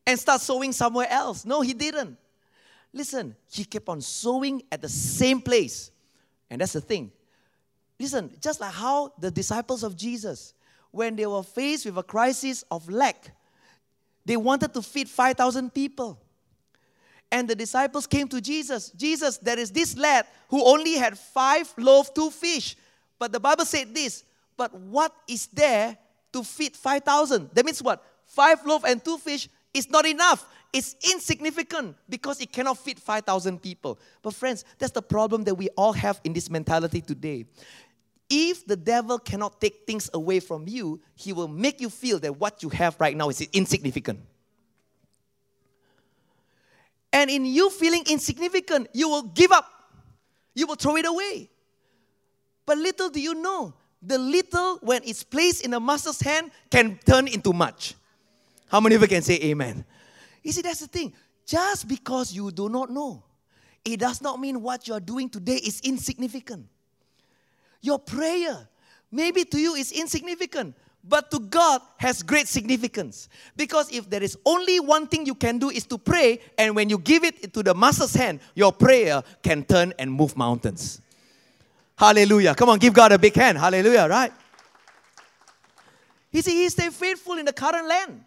S1: and start sowing somewhere else. No, he didn't. Listen, he kept on sowing at the same place. And that's the thing. Listen, just like how the disciples of Jesus, when they were faced with a crisis of lack, they wanted to feed 5,000 people. And the disciples came to Jesus. Jesus, there is this lad who only had five loaves, two fish. But the Bible said this, but what is there to feed 5,000? That means what? Five loaves and two fish is not enough. It's insignificant because it cannot fit 5,000 people. But, friends, that's the problem that we all have in this mentality today. If the devil cannot take things away from you, he will make you feel that what you have right now is insignificant. And in you feeling insignificant, you will give up, you will throw it away. But little do you know, the little, when it's placed in a master's hand, can turn into much. How many of you can say amen? You see, that's the thing. Just because you do not know, it does not mean what you are doing today is insignificant. Your prayer, maybe to you, is insignificant, but to God has great significance. Because if there is only one thing you can do is to pray, and when you give it to the master's hand, your prayer can turn and move mountains. Hallelujah. Come on, give God a big hand. Hallelujah, right? He said he stayed faithful in the current land.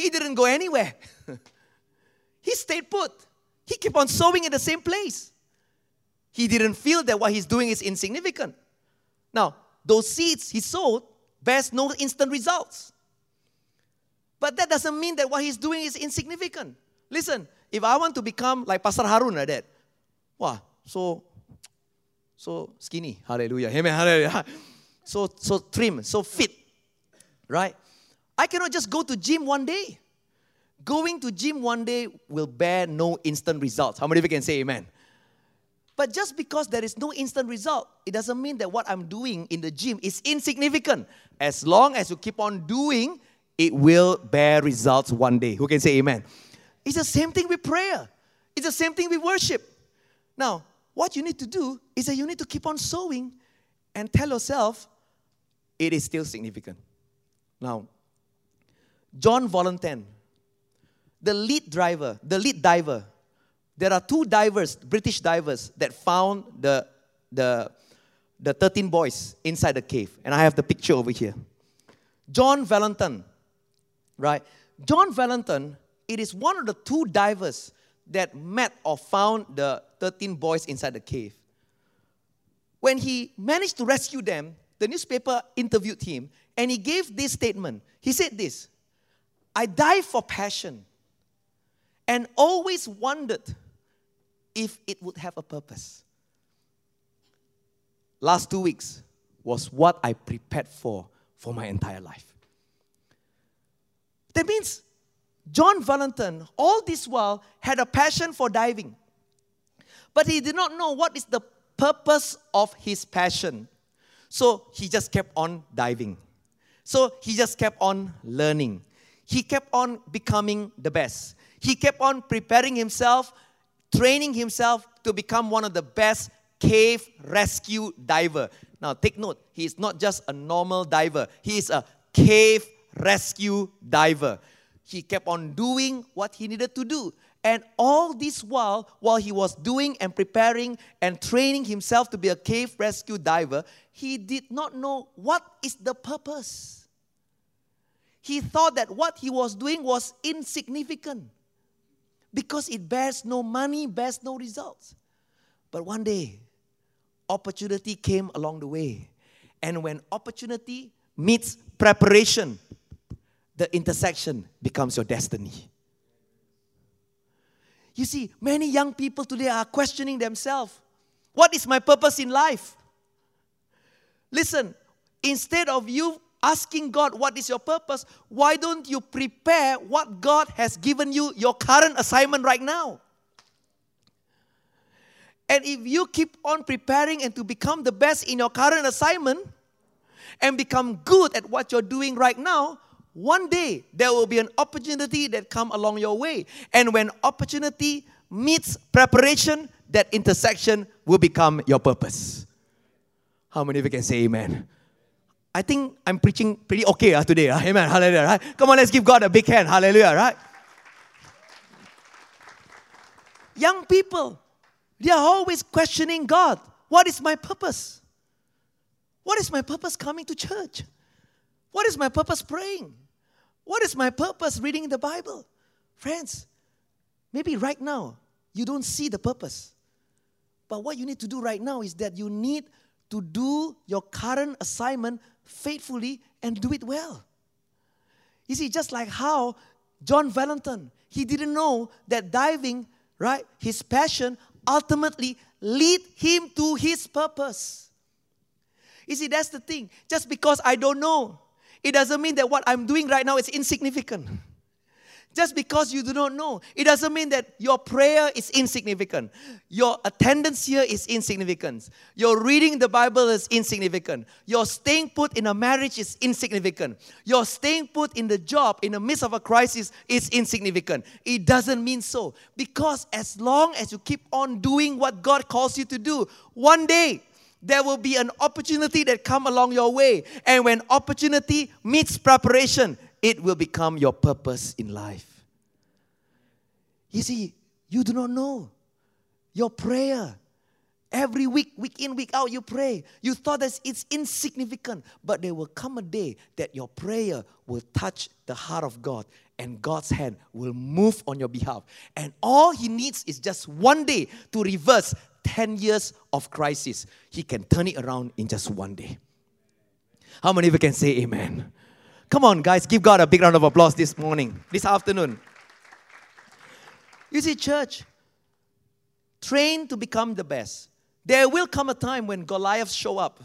S1: He didn't go anywhere. he stayed put. He kept on sowing in the same place. He didn't feel that what he's doing is insignificant. Now, those seeds he sowed bears no instant results. But that doesn't mean that what he's doing is insignificant. Listen, if I want to become like Pastor Harun like that, wow, so so skinny, hallelujah, amen, hallelujah. So so trim, so fit, right? I cannot just go to gym one day. Going to gym one day will bear no instant results. How many of you can say amen? But just because there is no instant result, it doesn't mean that what I'm doing in the gym is insignificant. As long as you keep on doing, it will bear results one day. Who can say amen? It's the same thing with prayer. It's the same thing with worship. Now, what you need to do is that you need to keep on sowing and tell yourself it is still significant. Now, John Volanthen, the lead driver, the lead diver there are two divers, British divers, that found the, the, the 13 boys inside the cave. And I have the picture over here. John Volanthen, right? John Volanthen, it is one of the two divers that met or found the 13 boys inside the cave. When he managed to rescue them, the newspaper interviewed him and he gave this statement. He said this I dive for passion and always wondered if it would have a purpose. Last two weeks was what I prepared for for my entire life. That means John Volanthen, all this while, had a passion for diving. But he did not know what is the purpose of his passion. So he just kept on diving. So he just kept on learning. He kept on becoming the best. He kept on preparing himself training himself to become one of the best cave rescue diver. Now take note, he is not just a normal diver. He is a cave rescue diver. He kept on doing what he needed to do. And all this while, while he was doing and preparing and training himself to be a cave rescue diver, he did not know what is the purpose. He thought that what he was doing was insignificant because it bears no money, bears no results. But one day, opportunity came along the way. And when opportunity meets preparation, the intersection becomes your destiny. You see, many young people today are questioning themselves what is my purpose in life? Listen, instead of you asking God, What is your purpose? Why don't you prepare what God has given you, your current assignment right now? And if you keep on preparing and to become the best in your current assignment and become good at what you're doing right now, one day there will be an opportunity that come along your way. And when opportunity meets preparation, that intersection will become your purpose. How many of you can say amen? I think I'm preaching pretty okay uh, today. Uh, amen. Hallelujah. Right? Come on, let's give God a big hand. Hallelujah. Right? Young people, they are always questioning God. What is my purpose? What is my purpose coming to church? What is my purpose praying? What is my purpose reading the Bible? Friends, maybe right now you don't see the purpose. But what you need to do right now is that you need to do your current assignment faithfully and do it well. You see, just like how John Volanthen, he didn't know that diving, right, his passion ultimately lead him to his purpose. You see, that's the thing. Just because I don't know, it doesn't mean that what I'm doing right now is insignificant. Just because you do not know, it doesn't mean that your prayer is insignificant. Your attendance here is insignificant. Your reading the Bible is insignificant. Your staying put in a marriage is insignificant. Your staying put in the job in the midst of a crisis is insignificant. It doesn't mean so. Because as long as you keep on doing what God calls you to do, one day there will be an opportunity that come along your way. And when opportunity meets preparation, it will become your purpose in life. You see, you do not know. Your prayer, every week, week in, week out, you pray. You thought that it's insignificant, but there will come a day that your prayer will touch the heart of God and God's hand will move on your behalf. And all He needs is just one day to reverse 10 years of crisis. He can turn it around in just one day. How many of you can say amen? Come on, guys, give God a big round of applause this morning, this afternoon. You see, church, train to become the best. There will come a time when Goliaths show up.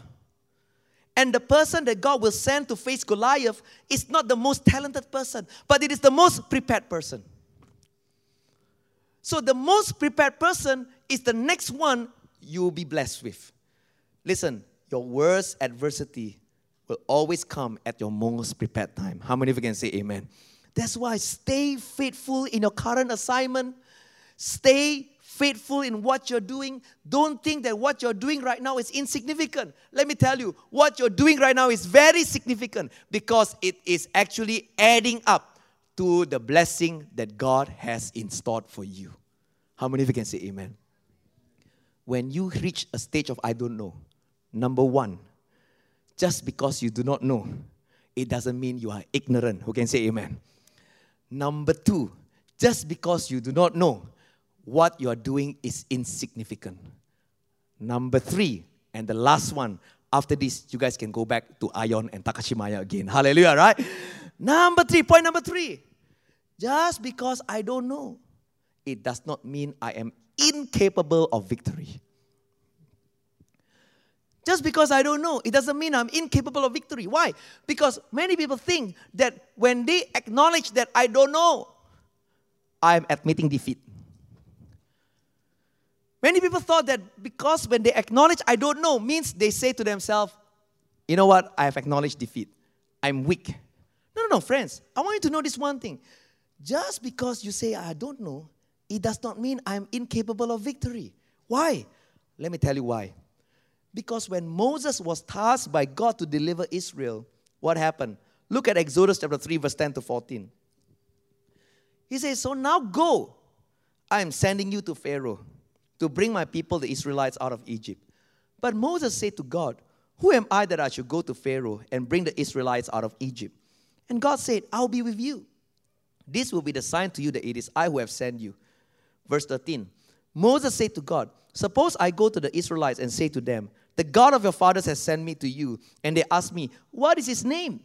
S1: And the person that God will send to face Goliath is not the most talented person, but it is the most prepared person. So, the most prepared person is the next one you will be blessed with. Listen, your worst adversity will always come at your most prepared time. How many of you can say amen? That's why stay faithful in your current assignment. Stay faithful in what you're doing. Don't think that what you're doing right now is insignificant. Let me tell you, what you're doing right now is very significant because it is actually adding up to the blessing that God has installed for you. How many of you can say amen? When you reach a stage of I don't know, number one, just because you do not know, it doesn't mean you are ignorant. Who can say amen? Number two, just because you do not know, what you are doing is insignificant. Number three, and the last one, after this, you guys can go back to Ion and Takashimaya again. Hallelujah, right? Number three, point number three. Just because I don't know, it does not mean I am incapable of victory. Just because I don't know, it doesn't mean I'm incapable of victory. Why? Because many people think that when they acknowledge that I don't know, I'm admitting defeat. Many people thought that because when they acknowledge I don't know means they say to themselves, you know what, I have acknowledged defeat. I'm weak. No, no, no, friends. I want you to know this one thing. Just because you say I don't know, it does not mean I'm incapable of victory. Why? Let me tell you why. Because when Moses was tasked by God to deliver Israel, what happened? Look at Exodus chapter 3, verse 10 to 14. He says, So now go. I am sending you to Pharaoh to bring my people, the Israelites, out of Egypt. But Moses said to God, Who am I that I should go to Pharaoh and bring the Israelites out of Egypt? And God said, I'll be with you. This will be the sign to you that it is I who have sent you. Verse 13 Moses said to God, Suppose I go to the Israelites and say to them, the God of your fathers has sent me to you. And they asked me, What is his name?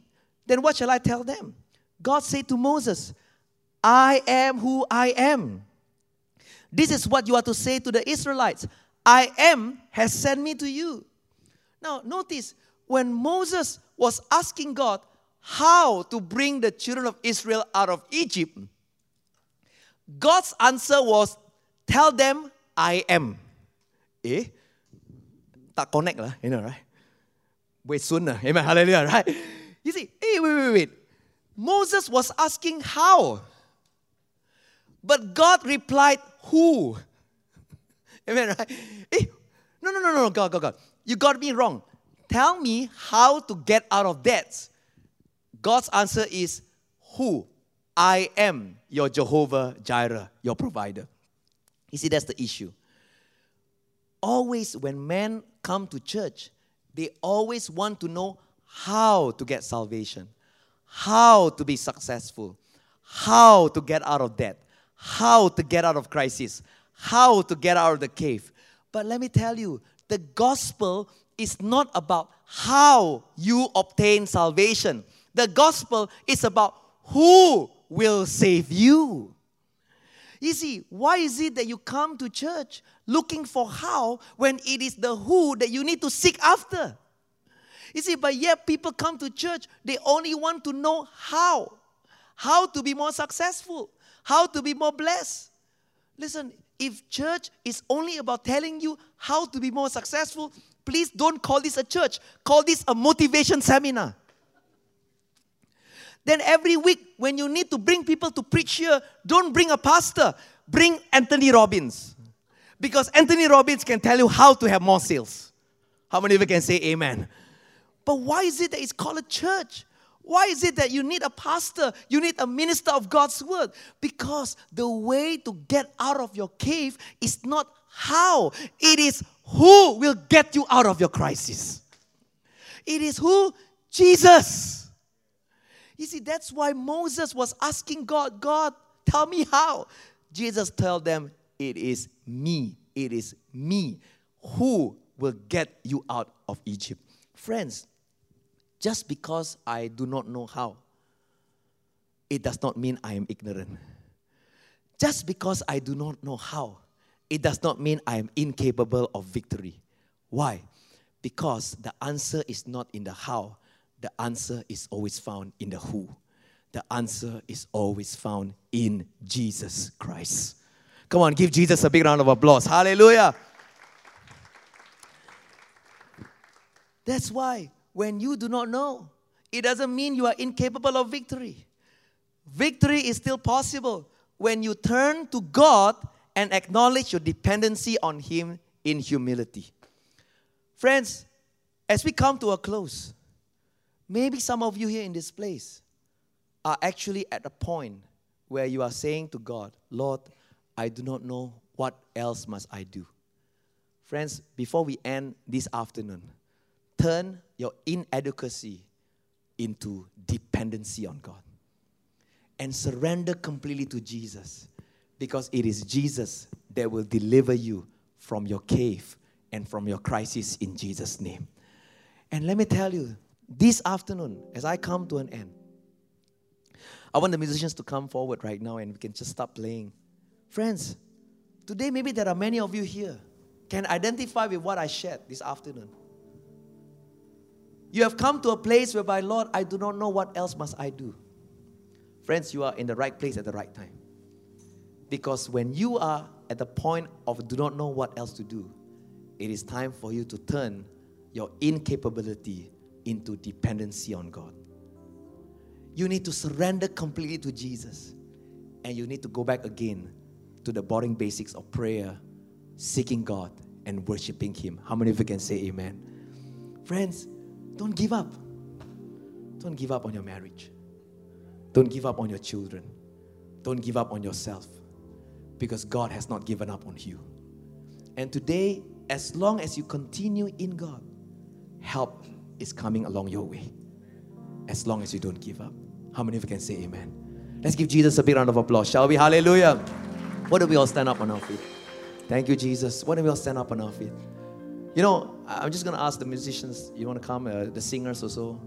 S1: Then what shall I tell them? God said to Moses, I am who I am. This is what you are to say to the Israelites I am has sent me to you. Now, notice when Moses was asking God how to bring the children of Israel out of Egypt, God's answer was, Tell them I am. Eh? Tak connect lah, you know, right? Wait soon amen, hallelujah, right? You see, hey, wait, wait, wait. Moses was asking how. But God replied, who? Amen, right? Hey, no, no, no, no, God, God, God. You got me wrong. Tell me how to get out of that. God's answer is, who? I am your Jehovah Jireh, your provider. You see, that's the issue always, when men come to church, they always want to know how to get salvation, how to be successful, how to get out of debt, how to get out of crisis, how to get out of the cave. But let me tell you, the gospel is not about how you obtain salvation. The gospel is about who will save you. See, why is it that you come to church looking for how when it is the who that you need to seek after? You see, but yet people come to church, they only want to know how. How to be more successful, how to be more blessed. Listen, if church is only about telling you how to be more successful, please don't call this a church. Call this a motivation seminar. Then every week, when you need to bring people to preach here, don't bring a pastor, bring Anthony Robbins. Because Anthony Robbins can tell you how to have more sales. How many of you can say amen? But why is it that it's called a church? Why is it that you need a pastor? You need a minister of God's word? Because the way to get out of your cave is not how, it is who will get you out of your crisis. It is who? Jesus. You see, that's why Moses was asking God, God, tell me how. Jesus told them, It is me. It is me who will get you out of Egypt. Friends, just because I do not know how, it does not mean I am ignorant. Just because I do not know how, it does not mean I am incapable of victory. Why? Because the answer is not in the how, the answer is always found in the who. The answer is always found in Jesus Christ. Come on, give Jesus a big round of applause. Hallelujah. That's why when you do not know, it doesn't mean you are incapable of victory. Victory is still possible when you turn to God and acknowledge your dependency on Him in humility. Friends, as we come to a close, maybe some of you here in this place are actually at a point where you are saying to God, Lord, I do not know what else must I do. Friends, before we end this afternoon, turn your inadequacy into dependency on God and surrender completely to Jesus because it is Jesus that will deliver you from your cave and from your crisis in Jesus' name. And let me tell you, this afternoon, as I come to an end, I want the musicians to come forward right now and we can just stop playing. Friends, today maybe there are many of you here can identify with what I shared this afternoon. You have come to a place whereby, Lord, I do not know what else must I do. Friends, you are in the right place at the right time. Because when you are at the point of do not know what else to do, it is time for you to turn your incapability into dependency on God. You need to surrender completely to Jesus. And you need to go back again to the boring basics of prayer, seeking God, and worshiping Him. How many of you can say amen? Friends, don't give up. Don't give up on your marriage. Don't give up on your children. Don't give up on yourself because God has not given up on you. And today, as long as you continue in God, help is coming along your way. As long as you don't give up. How many of you can say amen? Let's give Jesus a big round of applause, shall we? Hallelujah. Why don't we all stand up on our feet? Thank you, Jesus. Why don't we all stand up on our feet? You know, I'm just going to ask the musicians, you want to come, uh, the singers also.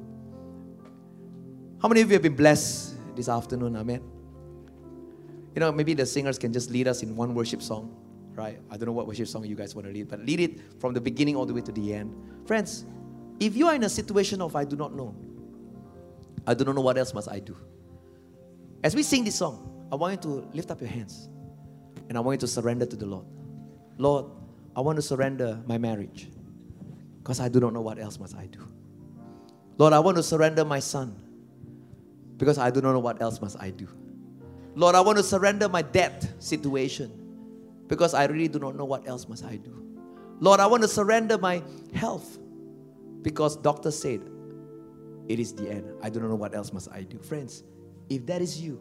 S1: How many of you have been blessed this afternoon? Amen. You know, maybe the singers can just lead us in one worship song, right? I don't know what worship song you guys want to lead, but lead it from the beginning all the way to the end. Friends, if you are in a situation of I do not know, I do not know what else must I do. As we sing this song, I want you to lift up your hands and I want you to surrender to the Lord. Lord, I want to surrender my marriage because I do not know what else must I do. Lord, I want to surrender my son because I do not know what else must I do. Lord, I want to surrender my debt situation because I really do not know what else must I do. Lord, I want to surrender my health because doctor said it is the end. I do not know what else must I do. Friends, if that is you,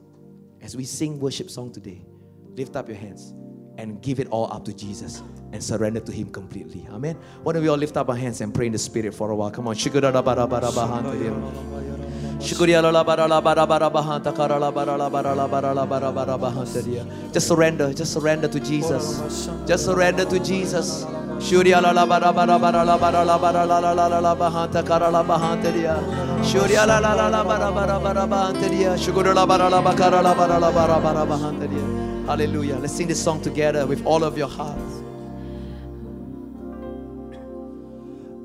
S1: as we sing worship song today, lift up your hands and give it all up to Jesus and surrender to Him completely. Amen. Why don't we all lift up our hands and pray in the Spirit for a while? Come on. Just surrender. Just surrender to Jesus. Just surrender to Jesus. Shurya la la bara bara bara la bara la bara la la la la la bahanta kara la bahanta dia. Shurya la la la la bara bara bara bahanta dia. Shukura la bara la bakara la bara la bara bara bahanta dia. Hallelujah. Let's sing this song together with all of your hearts.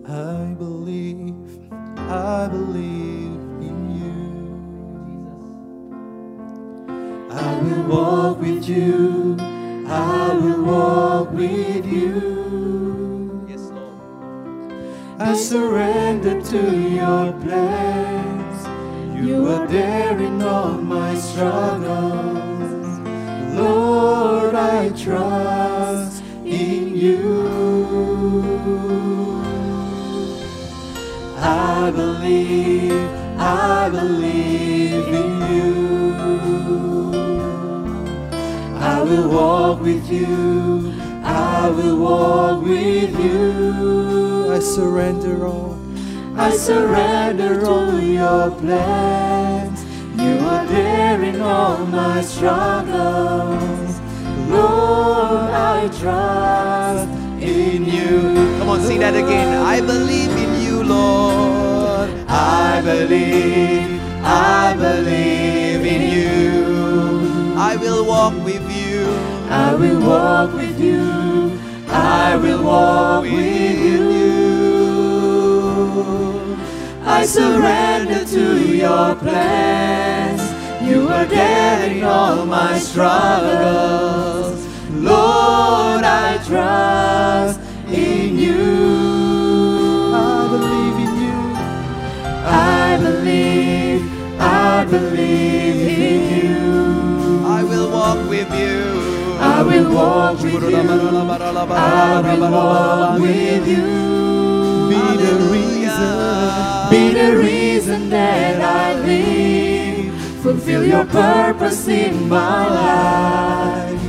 S2: I believe, I believe in you. I will walk with you, I will walk with you.
S1: Yes, Lord.
S2: I surrender to your plans. You are there in all my struggles. Lord, I trust in you. I believe, I believe in you. Will walk with you, I will walk with you. I surrender all, I surrender all your plans. You are there in all my struggles. Lord, I trust in you.
S1: Come on, sing that again. I believe in you, Lord.
S2: I believe, I believe in you.
S1: I will walk with you.
S2: I will walk with you. I will walk with you. I surrender to your plans. You are there in all my struggles. Lord, I trust in you. I believe in you. I believe, I believe
S1: walk with you.
S2: I will walk with you. I will walk with you. Be the reason, be the reason that I live. Fulfill your purpose in my life.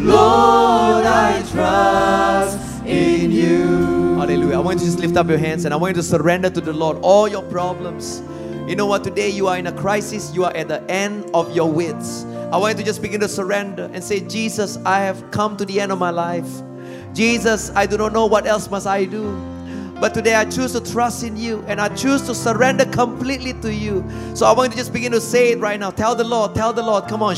S2: Lord, I trust in you.
S1: Hallelujah. I want you to just lift up your hands and I want you to surrender to the Lord all your problems. You know what? Today you are in a crisis, you are at the end of your wits. I want you to just begin to surrender and say, Jesus, I have come to the end of my life. Jesus, I do not know what else must I do. But today I choose to trust in you and I choose to surrender completely to you. So I want you to just begin to say it right now. Tell the Lord, tell the Lord, come on.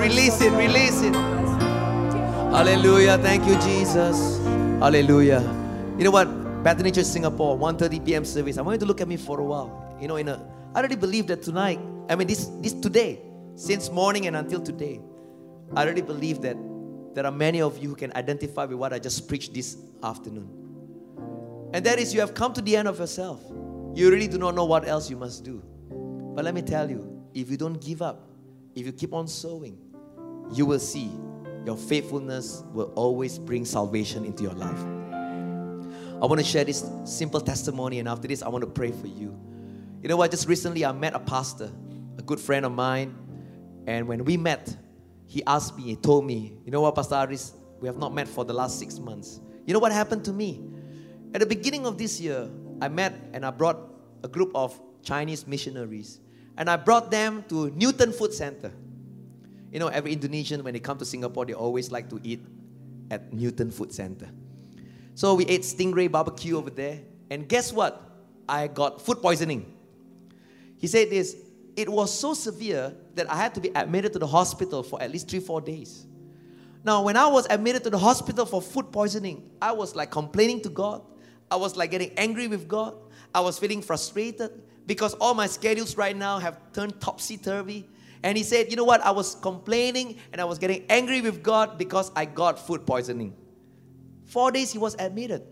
S1: Release it, release it. Hallelujah. Thank you, Jesus. Hallelujah. You know what? Bethany Church Singapore, 1.30 p.m. service. I want you to look at me for a while. You know, in a I already believe that tonight, I mean this this today, since morning and until today, I already believe that there are many of you who can identify with what I just preached this afternoon. And that is you have come to the end of yourself. You really do not know what else you must do. But let me tell you, if you don't give up, if you keep on sowing, you will see your faithfulness will always bring salvation into your life. I want to share this simple testimony, and after this, I want to pray for you. You know what? Just recently, I met a pastor, a good friend of mine, and when we met, he asked me, he told me, You know what, Pastor Aris, we have not met for the last six months. You know what happened to me? At the beginning of this year, I met and I brought a group of Chinese missionaries, and I brought them to Newton Food Center. You know, every Indonesian, when they come to Singapore, they always like to eat at Newton Food Center. So we ate stingray barbecue over there, and guess what? I got food poisoning. He said this it was so severe that I had to be admitted to the hospital for at least three, four days. Now, when I was admitted to the hospital for food poisoning, I was like complaining to God. I was like getting angry with God. I was feeling frustrated because all my schedules right now have turned topsy turvy. And he said, You know what? I was complaining and I was getting angry with God because I got food poisoning. Four days he was admitted.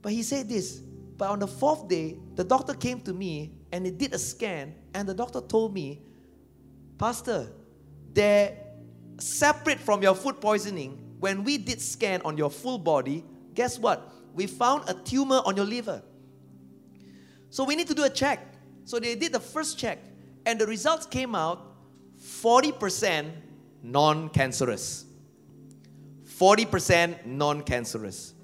S1: But he said this. But on the fourth day, the doctor came to me and he did a scan, and the doctor told me, Pastor, they're separate from your food poisoning. When we did scan on your full body, guess what? We found a tumor on your liver. So we need to do a check. So they did the first check, and the results came out 40% non cancerous. 40% non cancerous.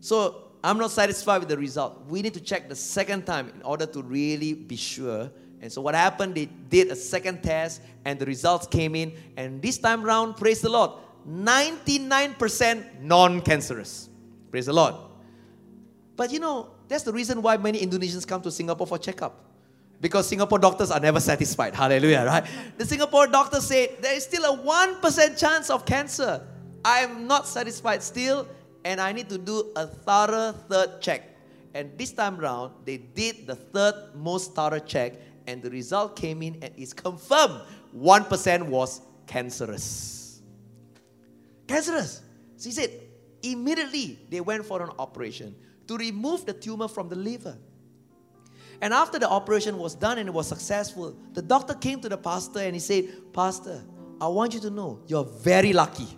S1: So I'm not satisfied with the result. We need to check the second time in order to really be sure. And so what happened, they did a second test and the results came in. And this time round, praise the Lord, 99% non cancerous. Praise the Lord. But you know, that's the reason why many Indonesians come to Singapore for checkup. Because Singapore doctors are never satisfied. Hallelujah, right? The Singapore doctors say there is still a 1% chance of cancer. I am not satisfied still, and I need to do a thorough third check. And this time round, they did the third most thorough check, and the result came in and is confirmed 1% was cancerous. Cancerous. So he said, immediately they went for an operation to remove the tumor from the liver. And after the operation was done and it was successful, the doctor came to the pastor and he said, Pastor, I want you to know you're very lucky.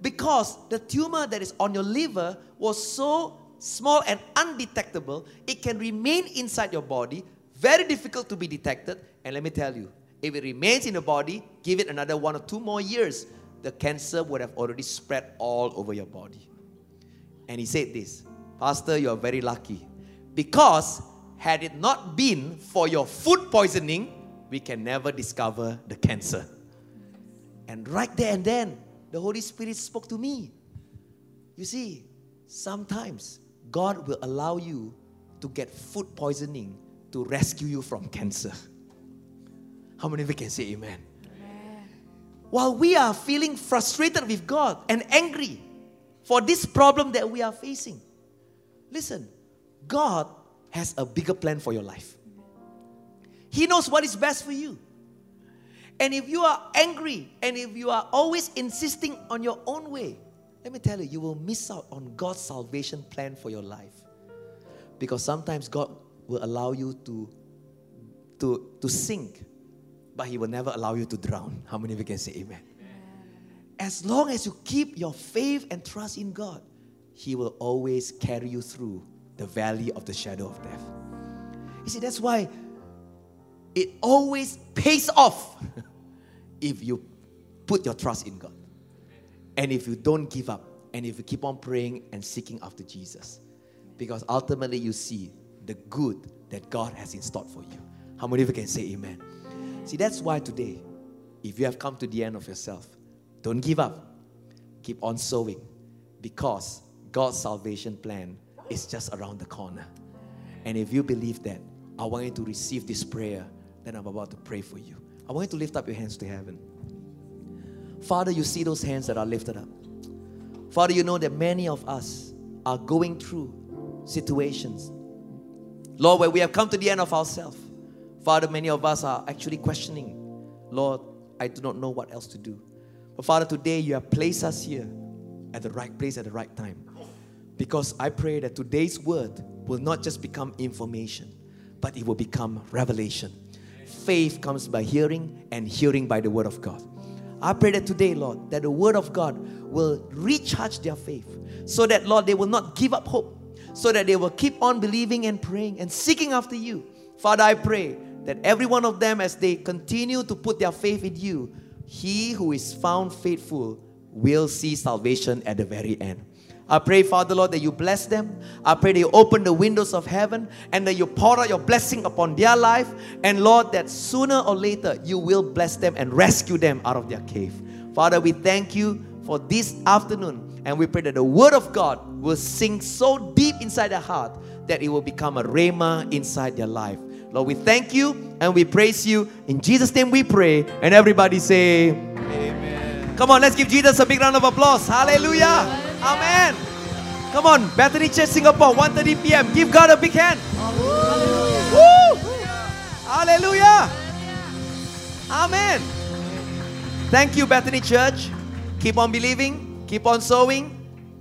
S1: Because the tumor that is on your liver was so small and undetectable, it can remain inside your body, very difficult to be detected. And let me tell you, if it remains in the body, give it another one or two more years, the cancer would have already spread all over your body. And he said this Pastor, you're very lucky. Because had it not been for your food poisoning, we can never discover the cancer. And right there and then, the Holy Spirit spoke to me. You see, sometimes God will allow you to get food poisoning to rescue you from cancer. How many of you can say amen? amen? While we are feeling frustrated with God and angry for this problem that we are facing, listen, God has a bigger plan for your life. He knows what is best for you. And if you are angry and if you are always insisting on your own way, let me tell you, you will miss out on God's salvation plan for your life. Because sometimes God will allow you to, to, to sink, but He will never allow you to drown. How many of you can say amen? As long as you keep your faith and trust in God, He will always carry you through the valley of the shadow of death. You see, that's why it always pays off if you put your trust in God. And if you don't give up, and if you keep on praying and seeking after Jesus. Because ultimately you see the good that God has in store for you. How many of you can say amen? See, that's why today, if you have come to the end of yourself, don't give up. Keep on sowing because God's salvation plan is just around the corner. And if you believe that, I want you to receive this prayer that I'm about to pray for you. I want you to lift up your hands to heaven. Father, you see those hands that are lifted up. Father, you know that many of us are going through situations, Lord, where we have come to the end of ourselves. Father, many of us are actually questioning, Lord, I do not know what else to do. But Father, today you have placed us here at the right place at the right time. Because I pray that today's word will not just become information, but it will become revelation. Faith comes by hearing, and hearing by the word of God. I pray that today, Lord, that the word of God will recharge their faith so that, Lord, they will not give up hope, so that they will keep on believing and praying and seeking after you. Father, I pray that every one of them, as they continue to put their faith in you, he who is found faithful will see salvation at the very end. I pray, Father Lord, that you bless them. I pray that you open the windows of heaven and that you pour out your blessing upon their life. And Lord, that sooner or later you will bless them and rescue them out of their cave. Father, we thank you for this afternoon. And we pray that the word of God will sink so deep inside their heart that it will become a rhema inside their life. Lord, we thank you and we praise you. In Jesus' name we pray. And everybody say, Amen. Come on, let's give Jesus a big round of applause. Hallelujah. Amen. Come on, Bethany Church Singapore, 1.30 p.m. Give God a big hand. Woo! Hallelujah. Amen. Thank you, Bethany Church. Keep on believing, keep on sowing.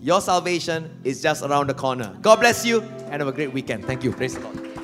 S1: Your salvation is just around the corner. God bless you and have a great weekend. Thank you. Praise the Lord.